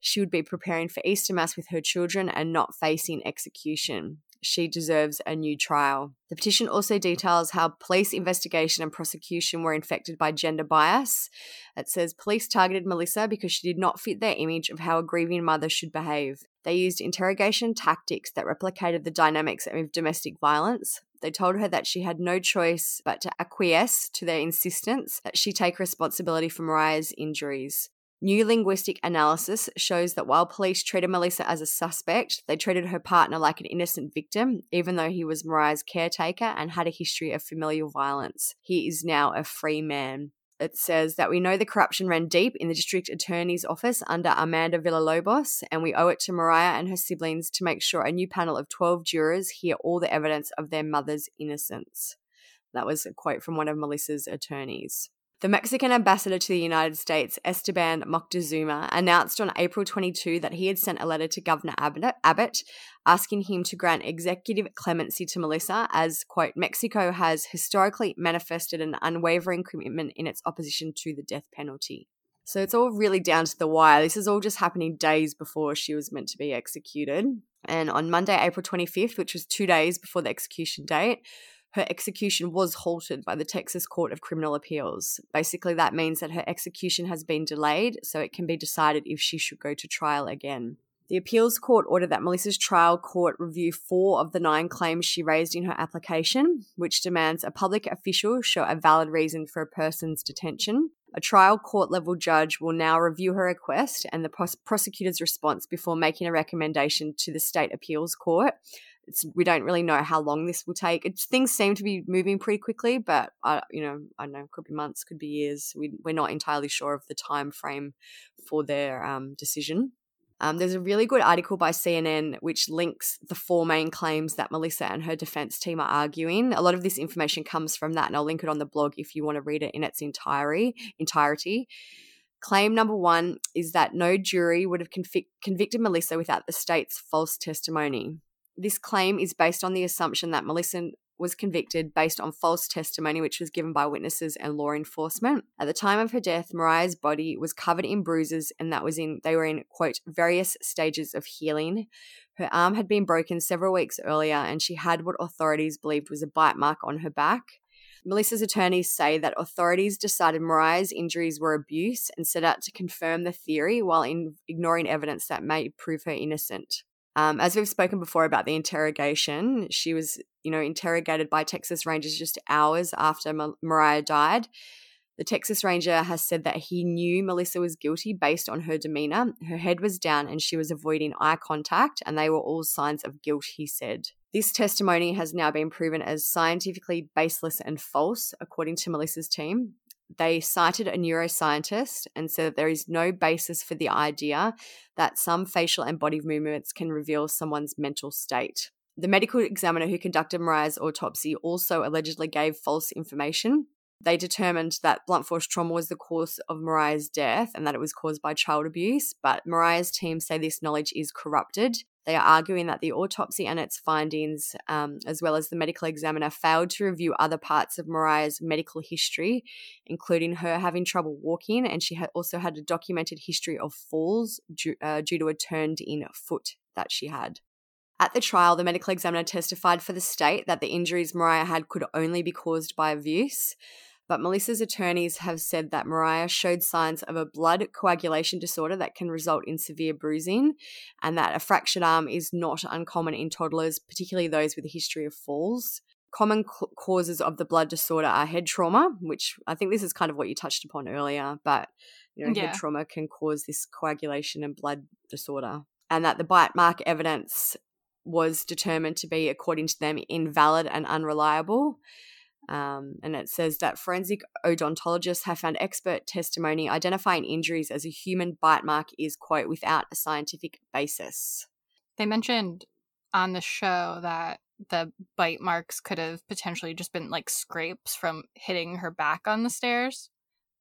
Speaker 4: She would be preparing for Easter Mass with her children and not facing execution she deserves a new trial. The petition also details how police investigation and prosecution were infected by gender bias. It says police targeted Melissa because she did not fit their image of how a grieving mother should behave. They used interrogation tactics that replicated the dynamics of domestic violence. They told her that she had no choice but to acquiesce to their insistence that she take responsibility for Mariah's injuries. New linguistic analysis shows that while police treated Melissa as a suspect, they treated her partner like an innocent victim, even though he was Mariah's caretaker and had a history of familial violence. He is now a free man. It says that we know the corruption ran deep in the district attorney's office under Armando Villalobos, and we owe it to Mariah and her siblings to make sure a new panel of 12 jurors hear all the evidence of their mother's innocence. That was a quote from one of Melissa's attorneys. The Mexican ambassador to the United States, Esteban Moctezuma, announced on April 22 that he had sent a letter to Governor Abbott asking him to grant executive clemency to Melissa, as, quote, Mexico has historically manifested an unwavering commitment in its opposition to the death penalty. So it's all really down to the wire. This is all just happening days before she was meant to be executed. And on Monday, April 25th, which was two days before the execution date, her execution was halted by the Texas Court of Criminal Appeals. Basically, that means that her execution has been delayed so it can be decided if she should go to trial again. The appeals court ordered that Melissa's trial court review four of the nine claims she raised in her application, which demands a public official show a valid reason for a person's detention. A trial court level judge will now review her request and the pros- prosecutor's response before making a recommendation to the state appeals court we don't really know how long this will take. It's, things seem to be moving pretty quickly, but I, you know, I don't know, could be months, could be years. We, we're not entirely sure of the time frame for their um, decision. Um, there's a really good article by CNN which links the four main claims that Melissa and her defense team are arguing. A lot of this information comes from that, and I'll link it on the blog if you want to read it in its entirety. entirety. Claim number one is that no jury would have convic- convicted Melissa without the state's false testimony. This claim is based on the assumption that Melissa was convicted based on false testimony which was given by witnesses and law enforcement. At the time of her death, Mariah's body was covered in bruises and that was in they were in quote various stages of healing. Her arm had been broken several weeks earlier and she had what authorities believed was a bite mark on her back. Melissa's attorneys say that authorities decided Mariah's injuries were abuse and set out to confirm the theory while in ignoring evidence that may prove her innocent. Um, as we've spoken before about the interrogation, she was, you know, interrogated by Texas Rangers just hours after Ma- Mariah died. The Texas Ranger has said that he knew Melissa was guilty based on her demeanor. Her head was down and she was avoiding eye contact, and they were all signs of guilt, he said. This testimony has now been proven as scientifically baseless and false, according to Melissa's team they cited a neuroscientist and said that there is no basis for the idea that some facial and body movements can reveal someone's mental state. The medical examiner who conducted Mariah's autopsy also allegedly gave false information. They determined that blunt force trauma was the cause of Mariah's death and that it was caused by child abuse, but Mariah's team say this knowledge is corrupted they are arguing that the autopsy and its findings, um, as well as the medical examiner, failed to review other parts of Mariah's medical history, including her having trouble walking, and she had also had a documented history of falls due, uh, due to a turned in foot that she had. At the trial, the medical examiner testified for the state that the injuries Mariah had could only be caused by abuse. But Melissa's attorneys have said that Mariah showed signs of a blood coagulation disorder that can result in severe bruising, and that a fractured arm is not uncommon in toddlers, particularly those with a history of falls. Common c- causes of the blood disorder are head trauma, which I think this is kind of what you touched upon earlier, but you know,
Speaker 3: Yeah.
Speaker 4: head trauma can cause this coagulation and blood disorder. And that the bite mark evidence was determined to be, according to them, invalid and unreliable. Um, and it says that forensic odontologists have found expert testimony identifying injuries as a human bite mark is, quote, without a scientific basis.
Speaker 3: They mentioned on the show that the bite marks could have potentially just been like scrapes from hitting her back on the stairs,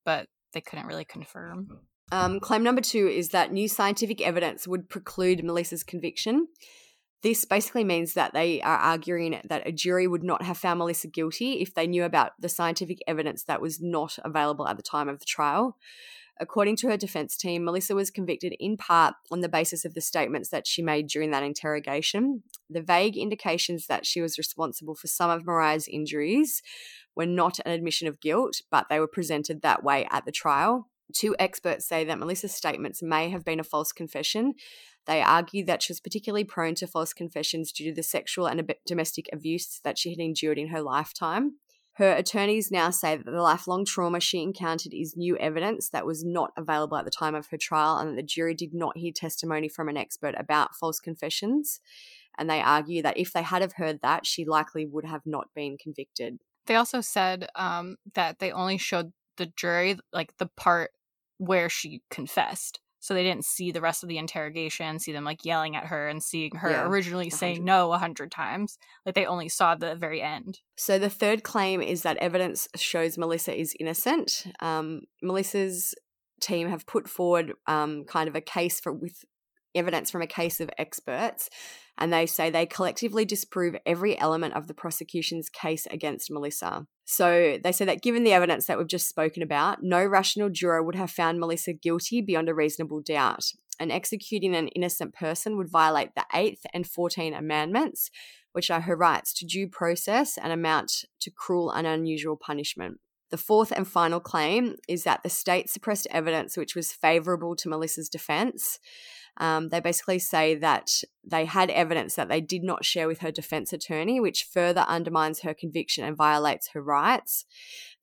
Speaker 3: but they couldn't really confirm.
Speaker 4: Um, claim number two is that new scientific evidence would preclude Melissa's conviction. This basically means that they are arguing that a jury would not have found Melissa guilty if they knew about the scientific evidence that was not available at the time of the trial. According to her defense team, Melissa was convicted in part on the basis of the statements that she made during that interrogation. The vague indications that she was responsible for some of Mariah's injuries were not an admission of guilt, but they were presented that way at the trial. Two experts say that Melissa's statements may have been a false confession. They argue that she was particularly prone to false confessions due to the sexual and domestic abuse that she had endured in her lifetime. Her attorneys now say that the lifelong trauma she encountered is new evidence that was not available at the time of her trial and that the jury did not hear testimony from an expert about false confessions. And they argue that if they had have heard that, she likely would have not been convicted.
Speaker 3: They also said um, that they only showed the jury like the part where she confessed. So they didn't see the rest of the interrogation, see them like yelling at her and seeing her
Speaker 4: Yeah,
Speaker 3: originally saying no a hundred times. Like they only saw the very end.
Speaker 4: So the third claim is that evidence shows Melissa is innocent. Um, Melissa's team have put forward um, kind of a case for with evidence from a case of experts, and they say they collectively disprove every element of the prosecution's case against Melissa. So they say that given the evidence that we've just spoken about, no rational juror would have found Melissa guilty beyond a reasonable doubt. And executing an innocent person would violate the 8th and 14th Amendments, which are her rights to due process and amount to cruel and unusual punishment. The fourth and final claim is that the state suppressed evidence which was favorable to Melissa's defense. Um, they basically say that they had evidence that they did not share with her defense attorney, which further undermines her conviction and violates her rights.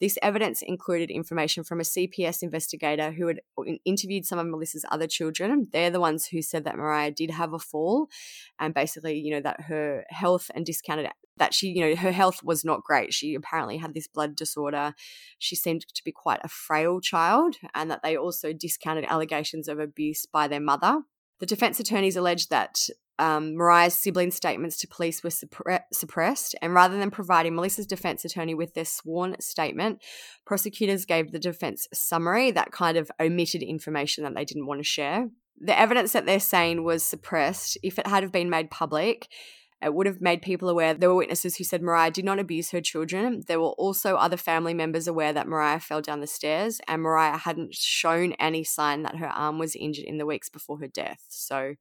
Speaker 4: This evidence included information from a CPS investigator who had interviewed some of Melissa's other children. They're the ones who said that Mariah did have a fall and basically, you know, that her health and discounted that she, you know, her health was not great. She apparently had this blood disorder. She seemed to be quite a frail child, and that they also discounted allegations of abuse by their mother. The defense attorneys alleged that um, Mariah's sibling statements to police were suppre- suppressed, and rather than providing Melissa's defense attorney with their sworn statement, prosecutors gave the defense summary that kind of omitted information that they didn't want to share. The evidence that they're saying was suppressed. If it had have been made public, it would have made people aware. There were witnesses who said Mariah did not abuse her children. There were also other family members aware that Mariah fell down the stairs, and Mariah hadn't shown any sign that her arm was injured in the weeks before her death. So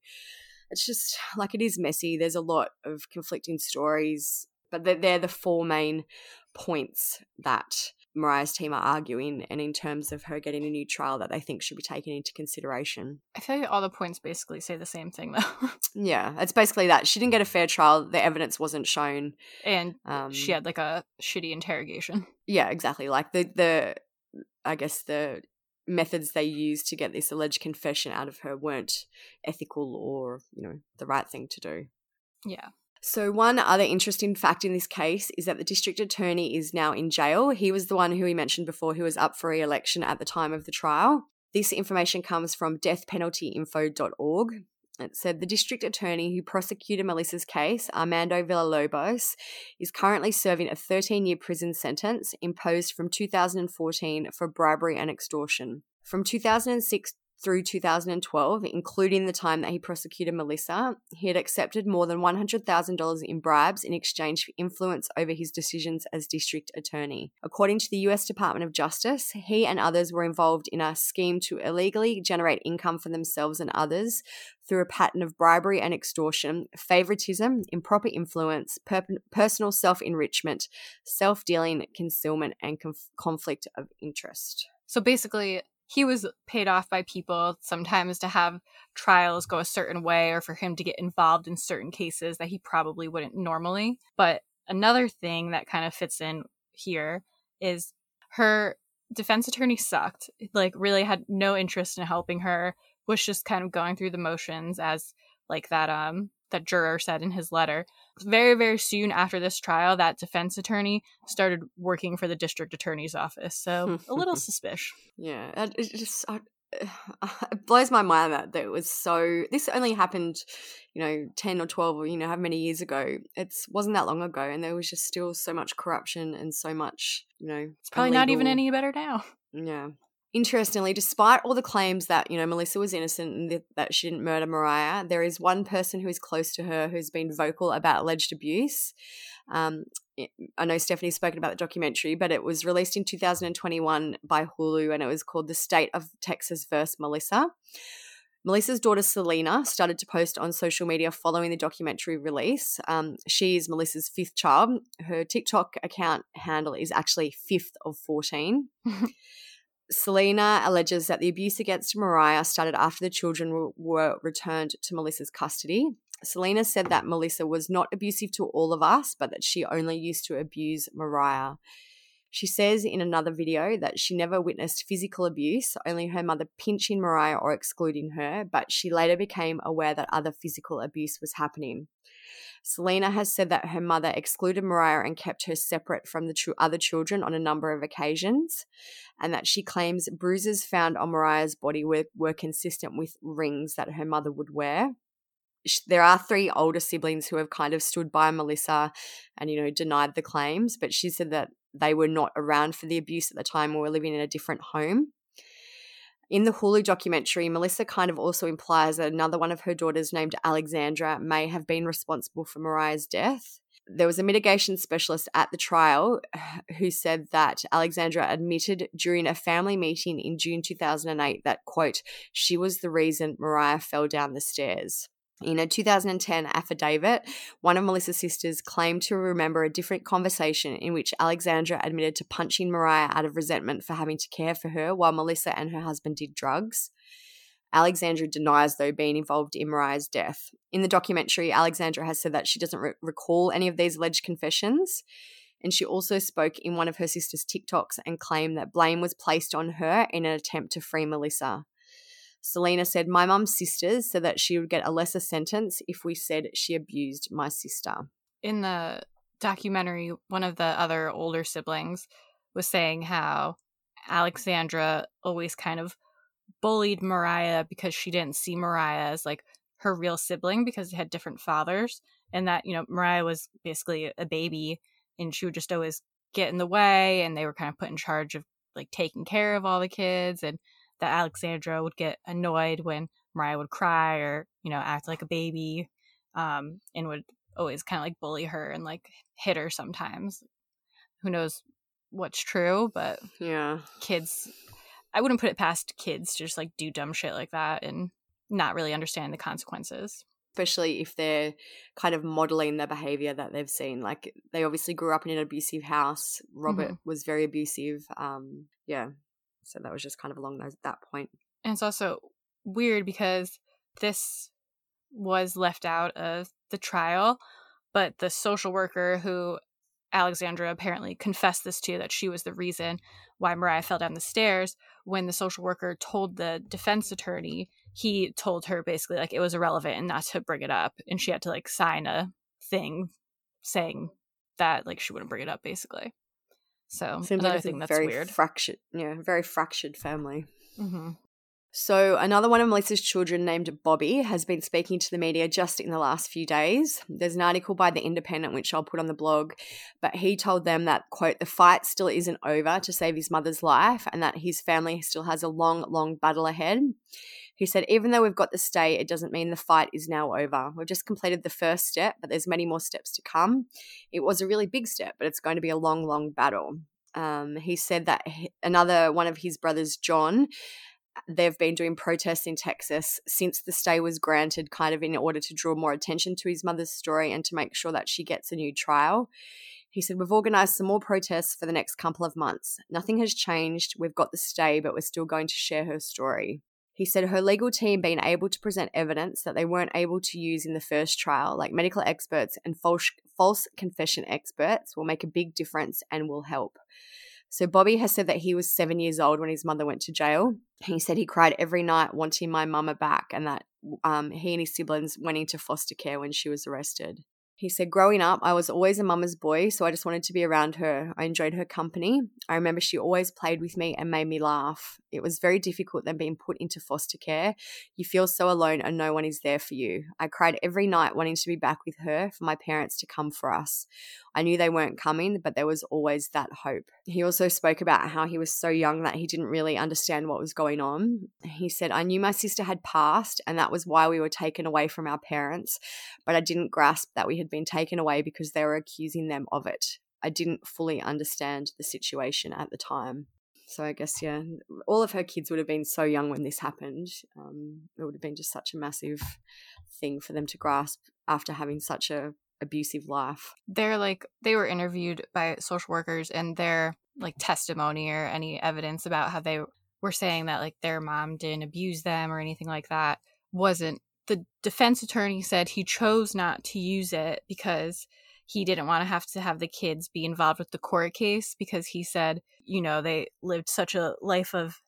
Speaker 4: it's just like it is messy. There's a lot of conflicting stories, but they're, the four main points that Mariah's team are arguing, and in terms of her getting a new trial that they think should be taken into consideration.
Speaker 3: I feel like all the points basically say the same thing, though.
Speaker 4: yeah, it's basically that she didn't get a fair trial. The evidence wasn't shown,
Speaker 3: and
Speaker 4: um,
Speaker 3: she had like a shitty interrogation.
Speaker 4: Yeah, exactly. Like the the, I guess the methods they used to get this alleged confession out of her weren't ethical or you know the right thing to do.
Speaker 3: Yeah.
Speaker 4: So, one other interesting fact in this case is that the district attorney is now in jail. He was the one who we mentioned before who was up for re election at the time of the trial. This information comes from deathpenaltyinfo.org. It said the district attorney who prosecuted Melissa's case, Armando Villalobos, is currently serving a 13 year prison sentence imposed from 2014 for bribery and extortion. From 2006 through 2012, including the time that he prosecuted Melissa, he had accepted more than $100,000 in bribes in exchange for influence over his decisions as district attorney. According to the US Department of Justice, he and others were involved in a scheme to illegally generate income for themselves and others through a pattern of bribery and extortion, favoritism, improper influence, per- personal self enrichment, self dealing, concealment, and conf- conflict of interest.
Speaker 3: So basically, he was paid off by people sometimes to have trials go a certain way or for him to get involved in certain cases that he probably wouldn't normally. But another thing that kind of fits in here is her defense attorney sucked, like, really had no interest in helping her, was just kind of going through the motions as like that um that juror said in his letter. Very, very soon after this trial, that defense attorney started working for the district attorney's office. So a little suspicious.
Speaker 4: Yeah, it just I, it blows my mind that, that it was so. This only happened, you know, ten or twelve, or you know, how many years ago. It wasn't that long ago, and there was just still so much corruption and so much, you know,
Speaker 3: it's probably illegal. not even any better now.
Speaker 4: Yeah, Interestingly, despite all the claims that, you know, Melissa was innocent and that she didn't murder Mariah, there is one person who is close to her who's been vocal about alleged abuse. Um, I know Stephanie's spoken about the documentary, but it was released in 2021 by Hulu and it was called The State of Texas vs. Melissa. Melissa's daughter Selena started to post on social media following the documentary release. Um, she is Melissa's fifth child. Her TikTok account handle is actually fifth of 14. Selena alleges that the abuse against Mariah started after the children were returned to Melissa's custody. Selena said that Melissa was not abusive to all of us, but that she only used to abuse Mariah. She says in another video that she never witnessed physical abuse, only her mother pinching Mariah or excluding her, but she later became aware that other physical abuse was happening. Selena has said that her mother excluded Mariah and kept her separate from the other children on a number of occasions, and that she claims bruises found on Mariah's body were, were consistent with rings that her mother would wear. There are three older siblings who have kind of stood by Melissa and, you know, denied the claims, but she said that they were not around for the abuse at the time or were living in a different home. In the Hulu documentary, Melissa kind of also implies that another one of her daughters, named Alexandra, may have been responsible for Mariah's death. There was a mitigation specialist at the trial who said that Alexandra admitted during a family meeting in June 2008 that, quote, she was the reason Mariah fell down the stairs. In a 2010 affidavit, one of Melissa's sisters claimed to remember a different conversation in which Alexandra admitted to punching Mariah out of resentment for having to care for her while Melissa and her husband did drugs. Alexandra denies, though, being involved in Mariah's death. In the documentary, Alexandra has said that she doesn't re- recall any of these alleged confessions. And she also spoke in one of her sister's TikToks and claimed that blame was placed on her in an attempt to free Melissa. Selena said, My mum's sisters said that she would get a lesser sentence if we said she abused my sister.
Speaker 3: In the documentary, one of the other older siblings was saying how Alexandra always kind of bullied Mariah because she didn't see Mariah as like her real sibling because they had different fathers and that you know Mariah was basically a baby and she would just always get in the way and they were kind of put in charge of like taking care of all the kids and that Alexandra would get annoyed when Mariah would cry or you know act like a baby um and would always kind of like bully her and like hit her sometimes who knows what's true but
Speaker 4: Yeah.
Speaker 3: kids I wouldn't put it past kids to just like do dumb shit like that and not really understand the consequences.
Speaker 4: Especially if they're kind of modeling the behavior that they've seen. Like they obviously grew up in an abusive house. Robert was very abusive. Um, yeah. So that was just kind of along those, that point.
Speaker 3: And it's also weird because this was left out of the trial, but the social worker who Alexandra apparently confessed this to that she was the reason why Mariah fell down the stairs. When the social worker told the defense attorney, he told her basically like it was irrelevant and not to bring it up. And she had to like sign a thing saying that like she wouldn't bring it up basically. So
Speaker 4: Seems
Speaker 3: another
Speaker 4: like
Speaker 3: thing
Speaker 4: a
Speaker 3: that's
Speaker 4: very
Speaker 3: weird.
Speaker 4: fractured, yeah, very fractured family.
Speaker 3: hmm
Speaker 4: So, another one of Melissa's children named Bobby has been speaking to the media just in the last few days. There's an article by The Independent, which I'll put on the blog, but he told them that, quote, the fight still isn't over to save his mother's life and that his family still has a long, long battle ahead. He said, even though we've got the stay, it doesn't mean the fight is now over. We've just completed the first step, but there's many more steps to come. It was a really big step, but it's going to be a long, long battle. Um, he said that another one of his brothers, John, they've been doing protests in Texas since the stay was granted, kind of in order to draw more attention to his mother's story and to make sure that she gets a new trial. He said, We've organized some more protests for the next couple of months. Nothing has changed. We've got the stay, but we're still going to share her story. He said her legal team being able to present evidence that they weren't able to use in the first trial, like medical experts and false, false confession experts, will make a big difference and will help. So Bobby has said that he was seven years old when his mother went to jail. He said he cried every night wanting my mama back and that um, he and his siblings went into foster care when she was arrested. He said, Growing up, I was always a mama's boy, so I just wanted to be around her. I enjoyed her company. I remember she always played with me and made me laugh. It was very difficult then being put into foster care. You feel so alone and no one is there for you. I cried every night wanting to be back with her for my parents to come for us. I knew they weren't coming, but there was always that hope. He also spoke about how he was so young that he didn't really understand what was going on. He said, I knew my sister had passed, and that was why we were taken away from our parents, but I didn't grasp that we had been taken away because they were accusing them of it. I didn't fully understand the situation at the time. So I guess, yeah, all of her kids would have been so young when this happened. Um, it would have been just such a massive thing for them to grasp after having such a abusive life.
Speaker 3: they're like they were interviewed by social workers and their like testimony or any evidence about how they were saying that like their mom didn't abuse them or anything like that wasn't the defense attorney said he chose not to use it because he didn't want to have to have the kids be involved with the court case because he said you know they lived such a life of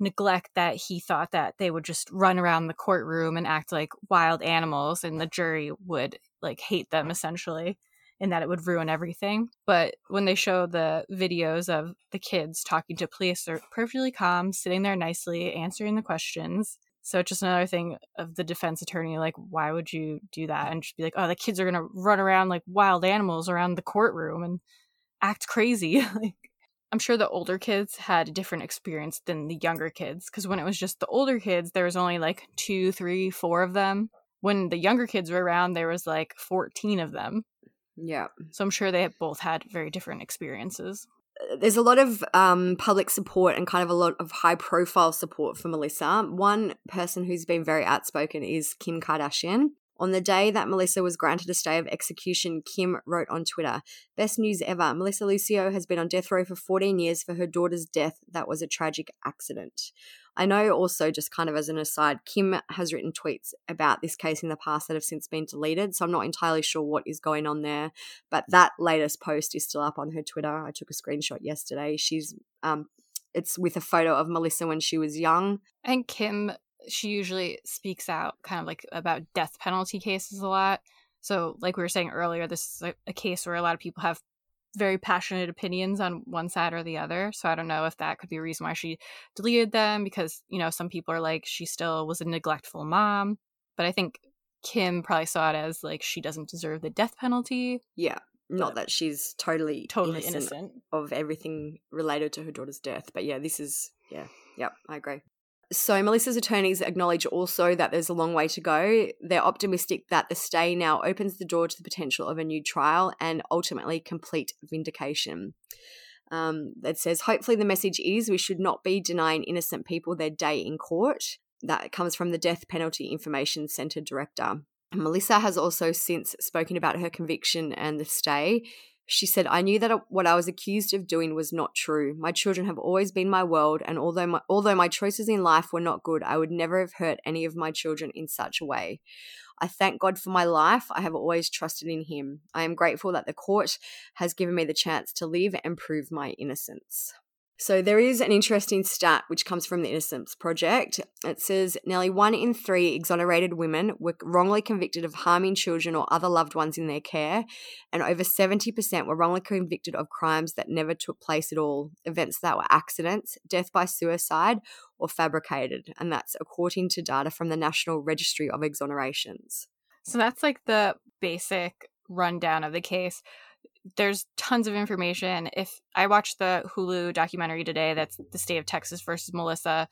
Speaker 3: neglect that he thought that they would just run around the courtroom and act like wild animals and the jury would like hate them essentially and that it would ruin everything. But when they show the videos of the kids talking to police, they're perfectly calm, sitting there nicely, answering the questions. So it's just another thing of the defense attorney, like, why would you do that? And just be like, oh, the kids are gonna run around like wild animals around the courtroom and act crazy. like I'm sure the older kids had a different experience than the younger kids because when it was just the older kids, there was only like two, three, four of them. When the younger kids were around, there was like 14 of them.
Speaker 4: Yeah.
Speaker 3: So I'm sure they both had very different experiences.
Speaker 4: there's a lot of um, public support and kind of a lot of high profile support for Melissa. One person who's been very outspoken is Kim Kardashian. On the day that Melissa was granted a stay of execution, Kim wrote on Twitter Best news ever. Melissa Lucio has been on death row for 14 years for her daughter's death that was a tragic accident. I know also, just kind of as an aside, Kim has written tweets about this case in the past that have since been deleted. So I'm not entirely sure what is going on there. But that latest post is still up on her Twitter. I took a screenshot yesterday. She's, um, it's with a photo of Melissa when she was young.
Speaker 3: And Kim she usually speaks out kind of like about death penalty cases a lot. So, like we were saying earlier, this is a, a, case where a lot of people have very passionate opinions on one side or the other. So, I don't know if that could be a reason why she deleted them because, you know, some people are like she still was a neglectful mom. But I think Kim probably saw it as like she doesn't deserve the death penalty.
Speaker 4: Yeah. Not that she's totally
Speaker 3: totally
Speaker 4: innocent,
Speaker 3: innocent
Speaker 4: of everything related to her daughter's death. But yeah, this is yeah, yep, I agree. So, Melissa's attorneys acknowledge also that there's a long way to go. They're optimistic that the stay now opens the door to the potential of a new trial and ultimately complete vindication. Um, it says, hopefully, the message is we should not be denying innocent people their day in court. That comes from the Death Penalty Information Centre director. Melissa has also since spoken about her conviction and the stay. She said, I knew that uh, what I was accused of doing was not true. My children have always been my world, and although my, although my choices in life were not good, I would never have hurt any of my children in such a way. I thank God for my life. I have always trusted in Him. I am grateful that the court has given me the chance to live and prove my innocence. So there is an interesting stat which comes from the Innocence Project. It says nearly one in three exonerated women were wrongly convicted of harming children or other loved ones in their care, and over 70% were wrongly convicted of crimes that never took place at all, events that were accidents, death by suicide, or fabricated. And that's according to data from the National Registry of Exonerations.
Speaker 3: So that's like the basic rundown of the case there's tons of information. If I watched the Hulu documentary today, that's the state of Texas versus Melissa,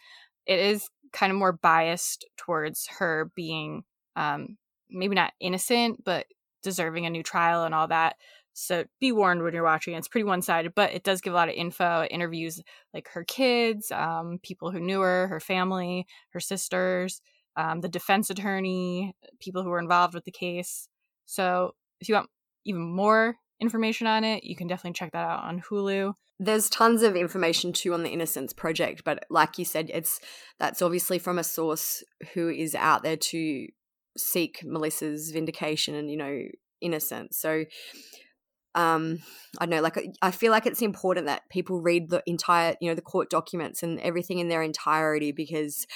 Speaker 3: it is kind of more biased towards her being um, maybe not innocent, but deserving a new trial and all that. So be warned when you're watching. It's pretty one sided, but it does give a lot of info. It interviews like her kids, um, people who knew her, her family, her sisters, um, the defense attorney, people who were involved with the case. So if you want even more information on it, you can definitely check that out on Hulu.
Speaker 4: There's tons of information too on the Innocence Project, but like you said, it's that's obviously from a source who is out there to seek Melissa's vindication and you know innocence. So um i don't know like i feel like it's important that people read the entire you know the court documents and everything in their entirety because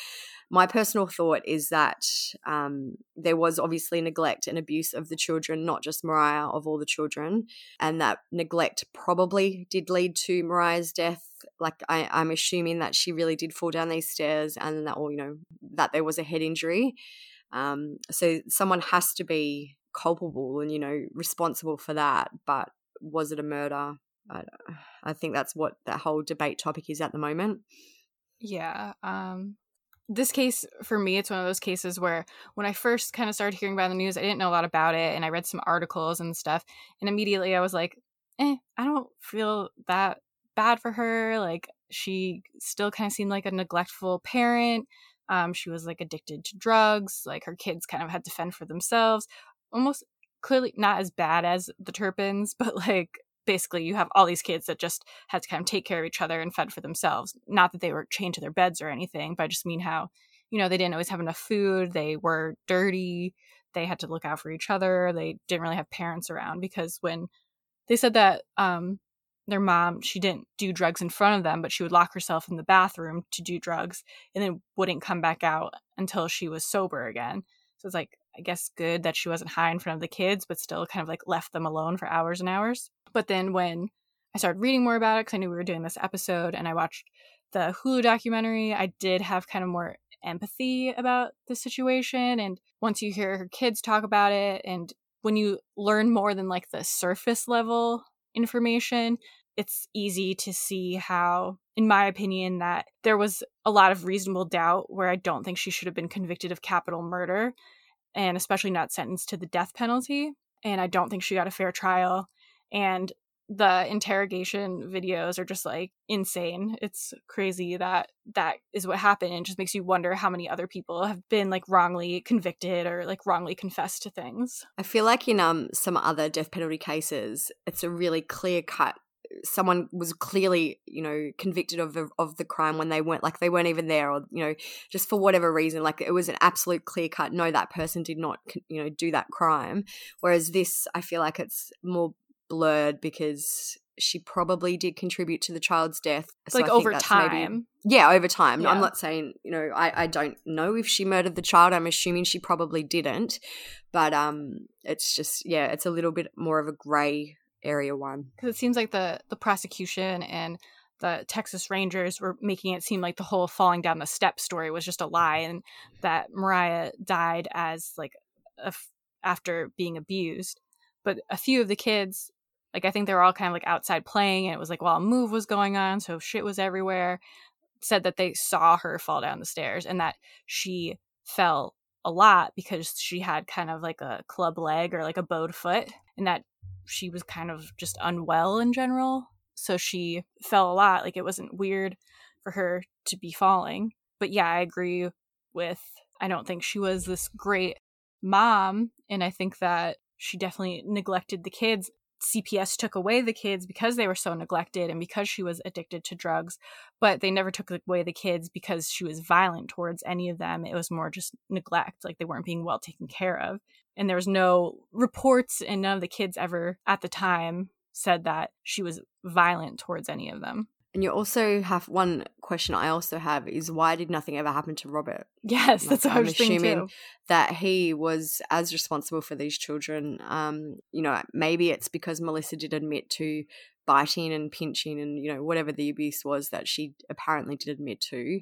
Speaker 4: my personal thought is that um, there was obviously neglect and abuse of the children, not just Mariah, of all the children. And that neglect probably did lead to Mariah's death. Like, I, I'm assuming that she really did fall down these stairs and that, or, you know, that there was a head injury. Um, so someone has to be culpable and, you know, responsible for that. But was it a murder? I, I think that's what that whole debate topic is at the moment.
Speaker 3: Yeah. Um, this case for me it's one of those cases where when i first kind of started hearing about the news i didn't know a lot about it and i read some articles and stuff and immediately i was like eh i don't feel that bad for her like she still kind of seemed like a neglectful parent um, she was like addicted to drugs like her kids kind of had to fend for themselves almost clearly not as bad as the turpins but like basically you have all these kids that just had to kind of take care of each other and fend for themselves. Not that they were chained to their beds or anything, but I just mean how, you know, they didn't always have enough food, they were dirty, they had to look out for each other, they didn't really have parents around because when they said that um their mom she didn't do drugs in front of them but she would lock herself in the bathroom to do drugs and then wouldn't come back out until she was sober again so it's like i guess good that she wasn't high in front of the kids but still kind of like left them alone for hours and hours but then when I started reading more about it, because I knew we were doing this episode, and I watched the Hulu documentary, I did have kind of more empathy about the situation. And once you hear her kids talk about it, and when you learn more than like the surface level information, it's easy to see how, in my opinion, that there was a lot of reasonable doubt where I don't think she should have been convicted of capital murder and especially not sentenced to the death penalty. And I don't think she got a fair trial. And the interrogation videos are just like insane. It's crazy that that is what happened and just makes you wonder how many other people have been like wrongly convicted or like wrongly confessed to things.
Speaker 4: I feel like in um some other death penalty cases, it's a really clear cut someone was clearly you know convicted of the, of the crime when they weren't like they weren't even there or you know just for whatever reason like it was an absolute clear cut no that person did not you know do that crime whereas this i feel like it's more blurred because she probably did contribute to the child's death.
Speaker 3: So like over time.
Speaker 4: Maybe, yeah, over time. Yeah. I'm not saying, you know, I, I don't know if she murdered the child. I'm assuming she probably didn't. But um it's just yeah, it's a little bit more of a grey area one.
Speaker 3: Because it seems like the the prosecution and the Texas Rangers were making it seem like the whole falling down the steps story was just a lie and that Mariah died as like after being abused. But a few of the kids like I think they were all kind of like outside playing, and it was like while a move was going on, so shit was everywhere. Said that they saw her fall down the stairs and that she fell a lot because she had kind of like a club leg or like a bowed foot, and that she was kind of just unwell in general. So she fell a lot. Like it wasn't weird for her to be falling. But yeah, I agree with I don't think she was this great mom. And I think that she definitely neglected the kids. CPS took away the kids because they were so neglected and because she was addicted to drugs, but they never took away the kids because she was violent towards any of them. It was more just neglect, like they weren't being well taken care of. And there was no reports, and none of the kids ever at the time said that she was violent towards any of them.
Speaker 4: And you also have one question I also have is why did nothing ever happen to Robert?
Speaker 3: Yes, like, that's what I'm I was assuming
Speaker 4: that he was as responsible for these children. Um, you know, maybe it's because Melissa did admit to biting and pinching and you know whatever the abuse was that she apparently did admit to.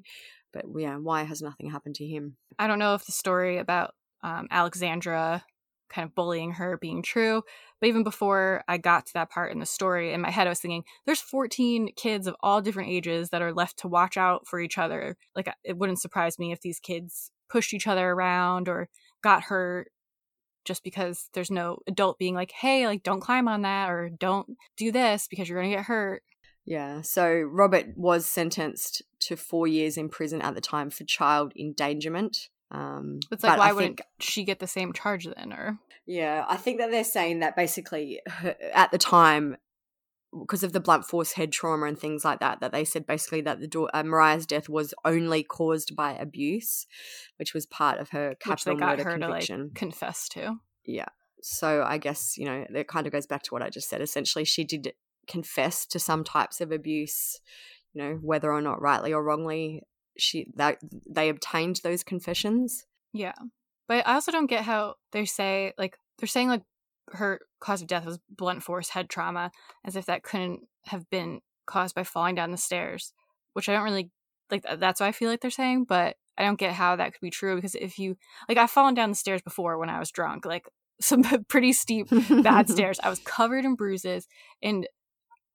Speaker 4: But yeah, why has nothing happened to him?
Speaker 3: I don't know if the story about um, Alexandra kind of bullying her being true. But even before I got to that part in the story, in my head, I was thinking, there's 14 kids of all different ages that are left to watch out for each other. Like, uh, it wouldn't surprise me if these kids pushed each other around or got hurt just because there's no adult being like, hey, like, don't climb on that or don't do this because you're going to get hurt.
Speaker 4: Yeah. So Robert was sentenced to four years in prison at the time for child endangerment. Um,
Speaker 3: it's like, why wouldn't she get the same charge then? Or
Speaker 4: yeah, I think that they're saying that basically at the time, because of the blunt force head trauma and things like that, that they said basically that the uh, Mariah's death was only caused by abuse, which was part of her capital murder conviction. To,
Speaker 3: like, confess to.
Speaker 4: Yeah. So I guess you know it kind of goes back to what I just said. Essentially, she did confess to some types of abuse. You know, whether or not rightly or wrongly, she that they obtained those confessions.
Speaker 3: Yeah. But I also don't get how they say like they're saying like her cause of death was blunt force head trauma as if that couldn't have been caused by falling down the stairs, which I don't really like that's what I feel like they're saying, but I don't get how that could be true because if you like I've fallen down the stairs before when I was drunk, like some pretty steep bad stairs. I was covered in bruises and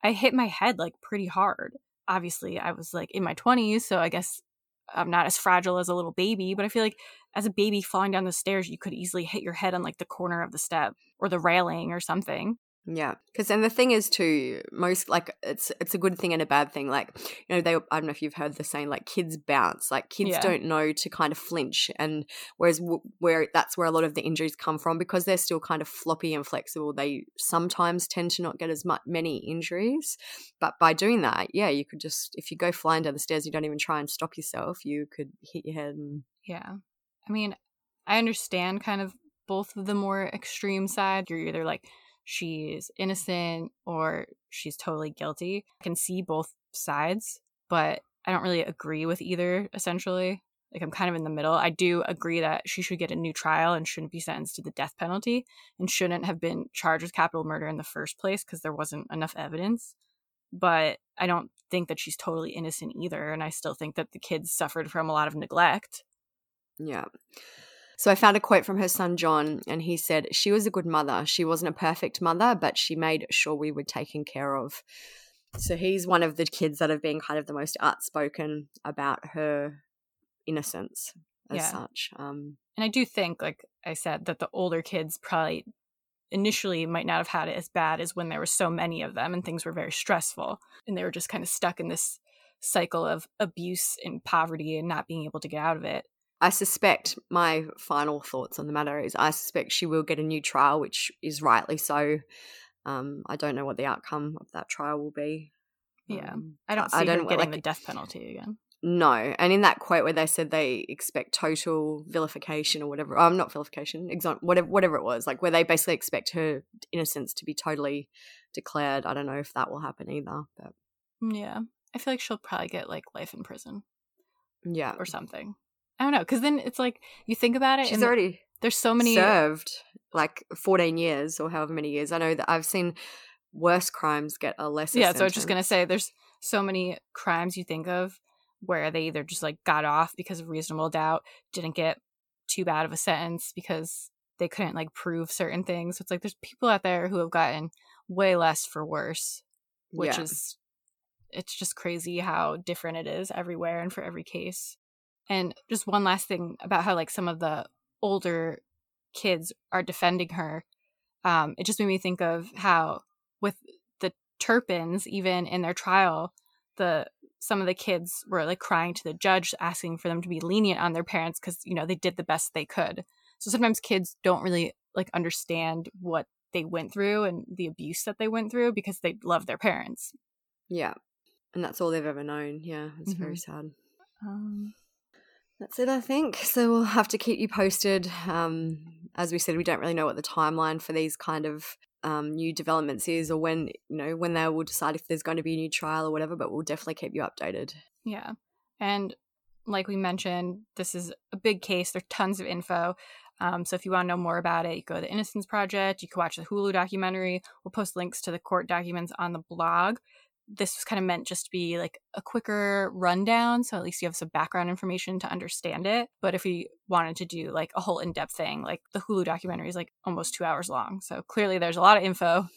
Speaker 3: I hit my head like pretty hard. Obviously, I was like in my 20s, so I guess I'm not as fragile as a little baby, but I feel like as a baby falling down the stairs, you could easily hit your head on like the corner of the step or the railing or something.
Speaker 4: Yeah, because and the thing is too, most like it's it's a good thing and a bad thing. Like you know, they I don't know if you've heard the saying like kids bounce. Like kids yeah. don't know to kind of flinch, and whereas w- where that's where a lot of the injuries come from because they're still kind of floppy and flexible. They sometimes tend to not get as much many injuries, but by doing that, yeah, you could just if you go flying down the stairs, you don't even try and stop yourself. You could hit your head. And...
Speaker 3: Yeah, I mean, I understand kind of both of the more extreme sides. You're either like she's innocent or she's totally guilty. I can see both sides, but I don't really agree with either, essentially. Like, I'm kind of in the middle. I do agree that she should get a new trial and shouldn't be sentenced to the death penalty and shouldn't have been charged with capital murder in the first place because there wasn't enough evidence. But I don't think that she's totally innocent either. And I still think that the kids suffered from a lot of neglect.
Speaker 4: Yeah. So I found a quote from her son John, and he said, She was a good mother. She wasn't a perfect mother, but she made sure we were taken care of. So he's one of the kids that have been kind of the most outspoken about her innocence as yeah. such. Um,
Speaker 3: and I do think, like I said, that the older kids probably initially might not have had it as bad as when there were so many of them and things were very stressful and they were just kind of stuck in this cycle of abuse and poverty and not being able to get out of it.
Speaker 4: I suspect my final thoughts on the matter is I suspect she will get a new trial, which is rightly so. Um, I don't know what the outcome of that trial will be.
Speaker 3: Yeah,
Speaker 4: Um,
Speaker 3: I don't see
Speaker 4: I
Speaker 3: her
Speaker 4: don't-
Speaker 3: getting
Speaker 4: like-
Speaker 3: the death penalty again.
Speaker 4: No, and in that quote where they said they expect total vilification or whatever, um, not vilification, exon- whatever, whatever it was, like where they basically expect her innocence to be totally declared. I don't know if that will happen either, but
Speaker 3: Yeah, I feel like she'll probably get like life in prison
Speaker 4: yeah,
Speaker 3: or something. I don't know, because then it's like you think about it,
Speaker 4: she's
Speaker 3: and
Speaker 4: already
Speaker 3: there's so many.
Speaker 4: served like fourteen years or however many years. I know that I've seen worse crimes get a lesser.
Speaker 3: yeah, so I was just gonna say, there's so many crimes you think of where they either just like got off because of reasonable doubt, didn't get too bad of a sentence because they couldn't like prove certain things. So it's like there's people out there who have gotten way less for worse, which
Speaker 4: Yeah.
Speaker 3: is it's just crazy how different it is everywhere and for every case. And just one last thing about how like some of the older kids are defending her. Um, it just made me think of how with the Turpins, even in their trial, the some of the kids were like crying to the judge, asking for them to be lenient on their parents because you know they did the best they could. So sometimes kids don't really like understand what they went through and the abuse that they went through because they love their parents.
Speaker 4: yeah, and that's all they've ever known. Yeah, it's very sad.
Speaker 3: Um,
Speaker 4: That's it, I think. So we'll have to keep you posted. Um, as we said, we don't really know what the timeline for these kind of um, new developments is, or when you know when they will decide if there's going to be a new trial or whatever. But we'll definitely keep you updated.
Speaker 3: Yeah. And like we mentioned, this is a big case. There's tons of info. Um, so if you want to know more about it, you go to the Innocence Project. You can watch the Hulu documentary. We'll post links to the court documents on the blog. This was kind of meant just to be like a quicker rundown, so at least you have some background information to understand it. But if we wanted to do like a whole in-depth thing, like the Hulu documentary is like almost two hours long, so clearly there's a lot of info.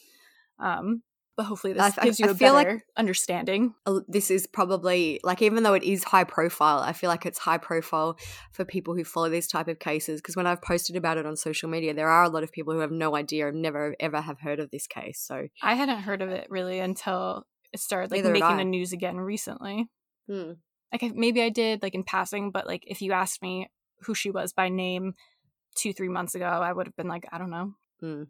Speaker 3: Um, but hopefully this
Speaker 4: I- I-
Speaker 3: gives you
Speaker 4: I
Speaker 3: a
Speaker 4: feel like-
Speaker 3: better understanding.
Speaker 4: Uh, This is probably like even though it is high profile, I feel like it's high profile for people who follow these type of cases. Because when I've posted about it on social media, there are a lot of people who have no idea, have never ever have heard of this case. So
Speaker 3: I hadn't heard of it really until started like
Speaker 4: Neither
Speaker 3: making the news again recently.
Speaker 4: hmm.
Speaker 3: Like maybe I did like in passing, but like if you asked me who she was by name two three months ago, I would have been like I don't know.
Speaker 4: Mm.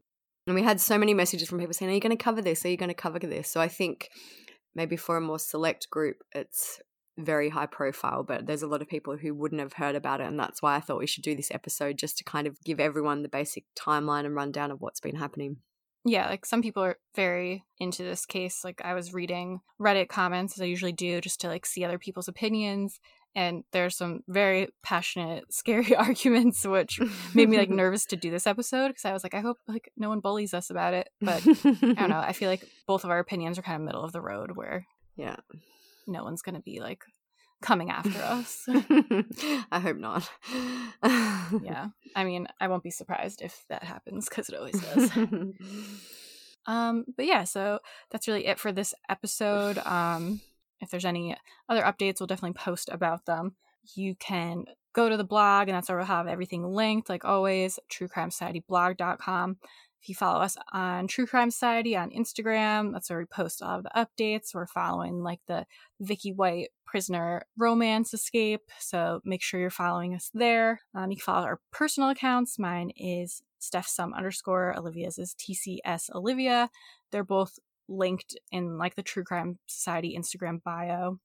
Speaker 4: And we had so many messages from people saying, Are you going to cover this? Are you going to cover this? So I think maybe for a more select group, it's very high profile, but there's a lot of people who wouldn't have heard about it. And that's why I thought we should do this episode just to kind of give everyone the basic timeline and rundown of what's been happening.
Speaker 3: Yeah, like some people are very into this case. Like I was reading Reddit comments as I usually do just to like see other people's opinions. And there's some very passionate, scary arguments, which made me like nervous to do this episode because I was like, I hope like no one bullies us about it. But I don't know. I feel like both of our opinions are kind of middle of the road where
Speaker 4: Yeah.
Speaker 3: no one's gonna be like coming after us.
Speaker 4: I hope not.
Speaker 3: yeah. I mean, I won't be surprised if that happens because it always does. um, but yeah, so that's really it for this episode. Um, if there's any other updates, we'll definitely post about them. You can go to the blog, and that's where we'll have everything linked, like always, truecrimesocietyblog.com. If you follow us on True Crime Society on Instagram, that's where we post a lot of the updates. We're following like the Vicky White prisoner romance escape, so make sure you're following us there. Um, you can follow our personal accounts. Mine is Steph Sum underscore Olivia's is TCS Olivia. They're both linked in like the True Crime Society Instagram bio.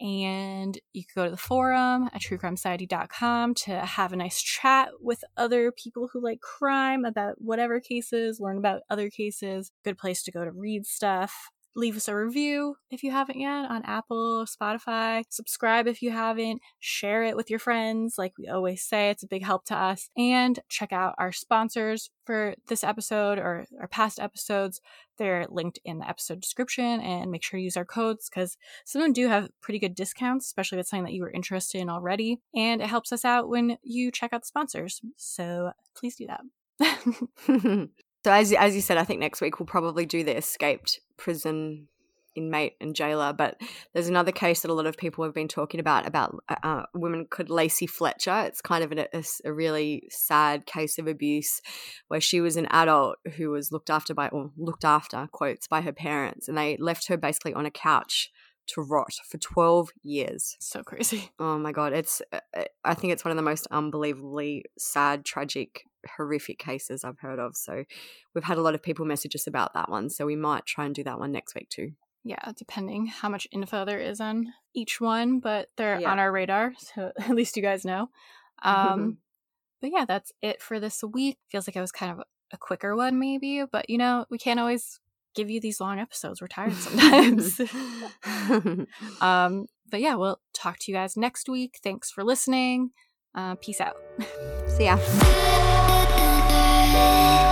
Speaker 3: And you can go to the forum at truecrimesociety.com to have a nice chat with other people who like crime about whatever cases, learn about other cases. Good place to go to read stuff. Leave us a review if you haven't yet on Apple, Spotify. Subscribe if you haven't. Share it with your friends. Like we always say, it's a big help to us. And check out our sponsors for this episode or our past episodes. They're linked in the episode description and make sure to use our codes because some of them do have pretty good discounts, especially if it's something that you were interested in already. And it helps us out when you check out the sponsors. So please do that.
Speaker 4: so as as you said, I think next week we'll probably do the escaped prison inmate and jailer. But there's another case that a lot of people have been talking about about uh, a woman called Lacey Fletcher. It's kind of an, a, a really sad case of abuse where she was an adult who was looked after by or looked after quotes by her parents, and they left her basically on a couch to rot for 12 years.
Speaker 3: So crazy.
Speaker 4: Oh my god, it's uh, uh, I think it's one of the most unbelievably sad, tragic, horrific cases I've heard of. So we've had a lot of people message us about that one, so we might try and do that one next week too.
Speaker 3: Yeah, depending how much info there is on each one, but they're
Speaker 4: Yeah.
Speaker 3: on our radar, so at least you guys know. Um, but yeah, that's it for this week. Feels like it was kind of a quicker one, maybe, but you know, we can't always give you these long episodes. We're tired sometimes. um, but yeah, we'll talk to you guys next week. Thanks for listening. Uh, peace out.
Speaker 4: See ya. amor.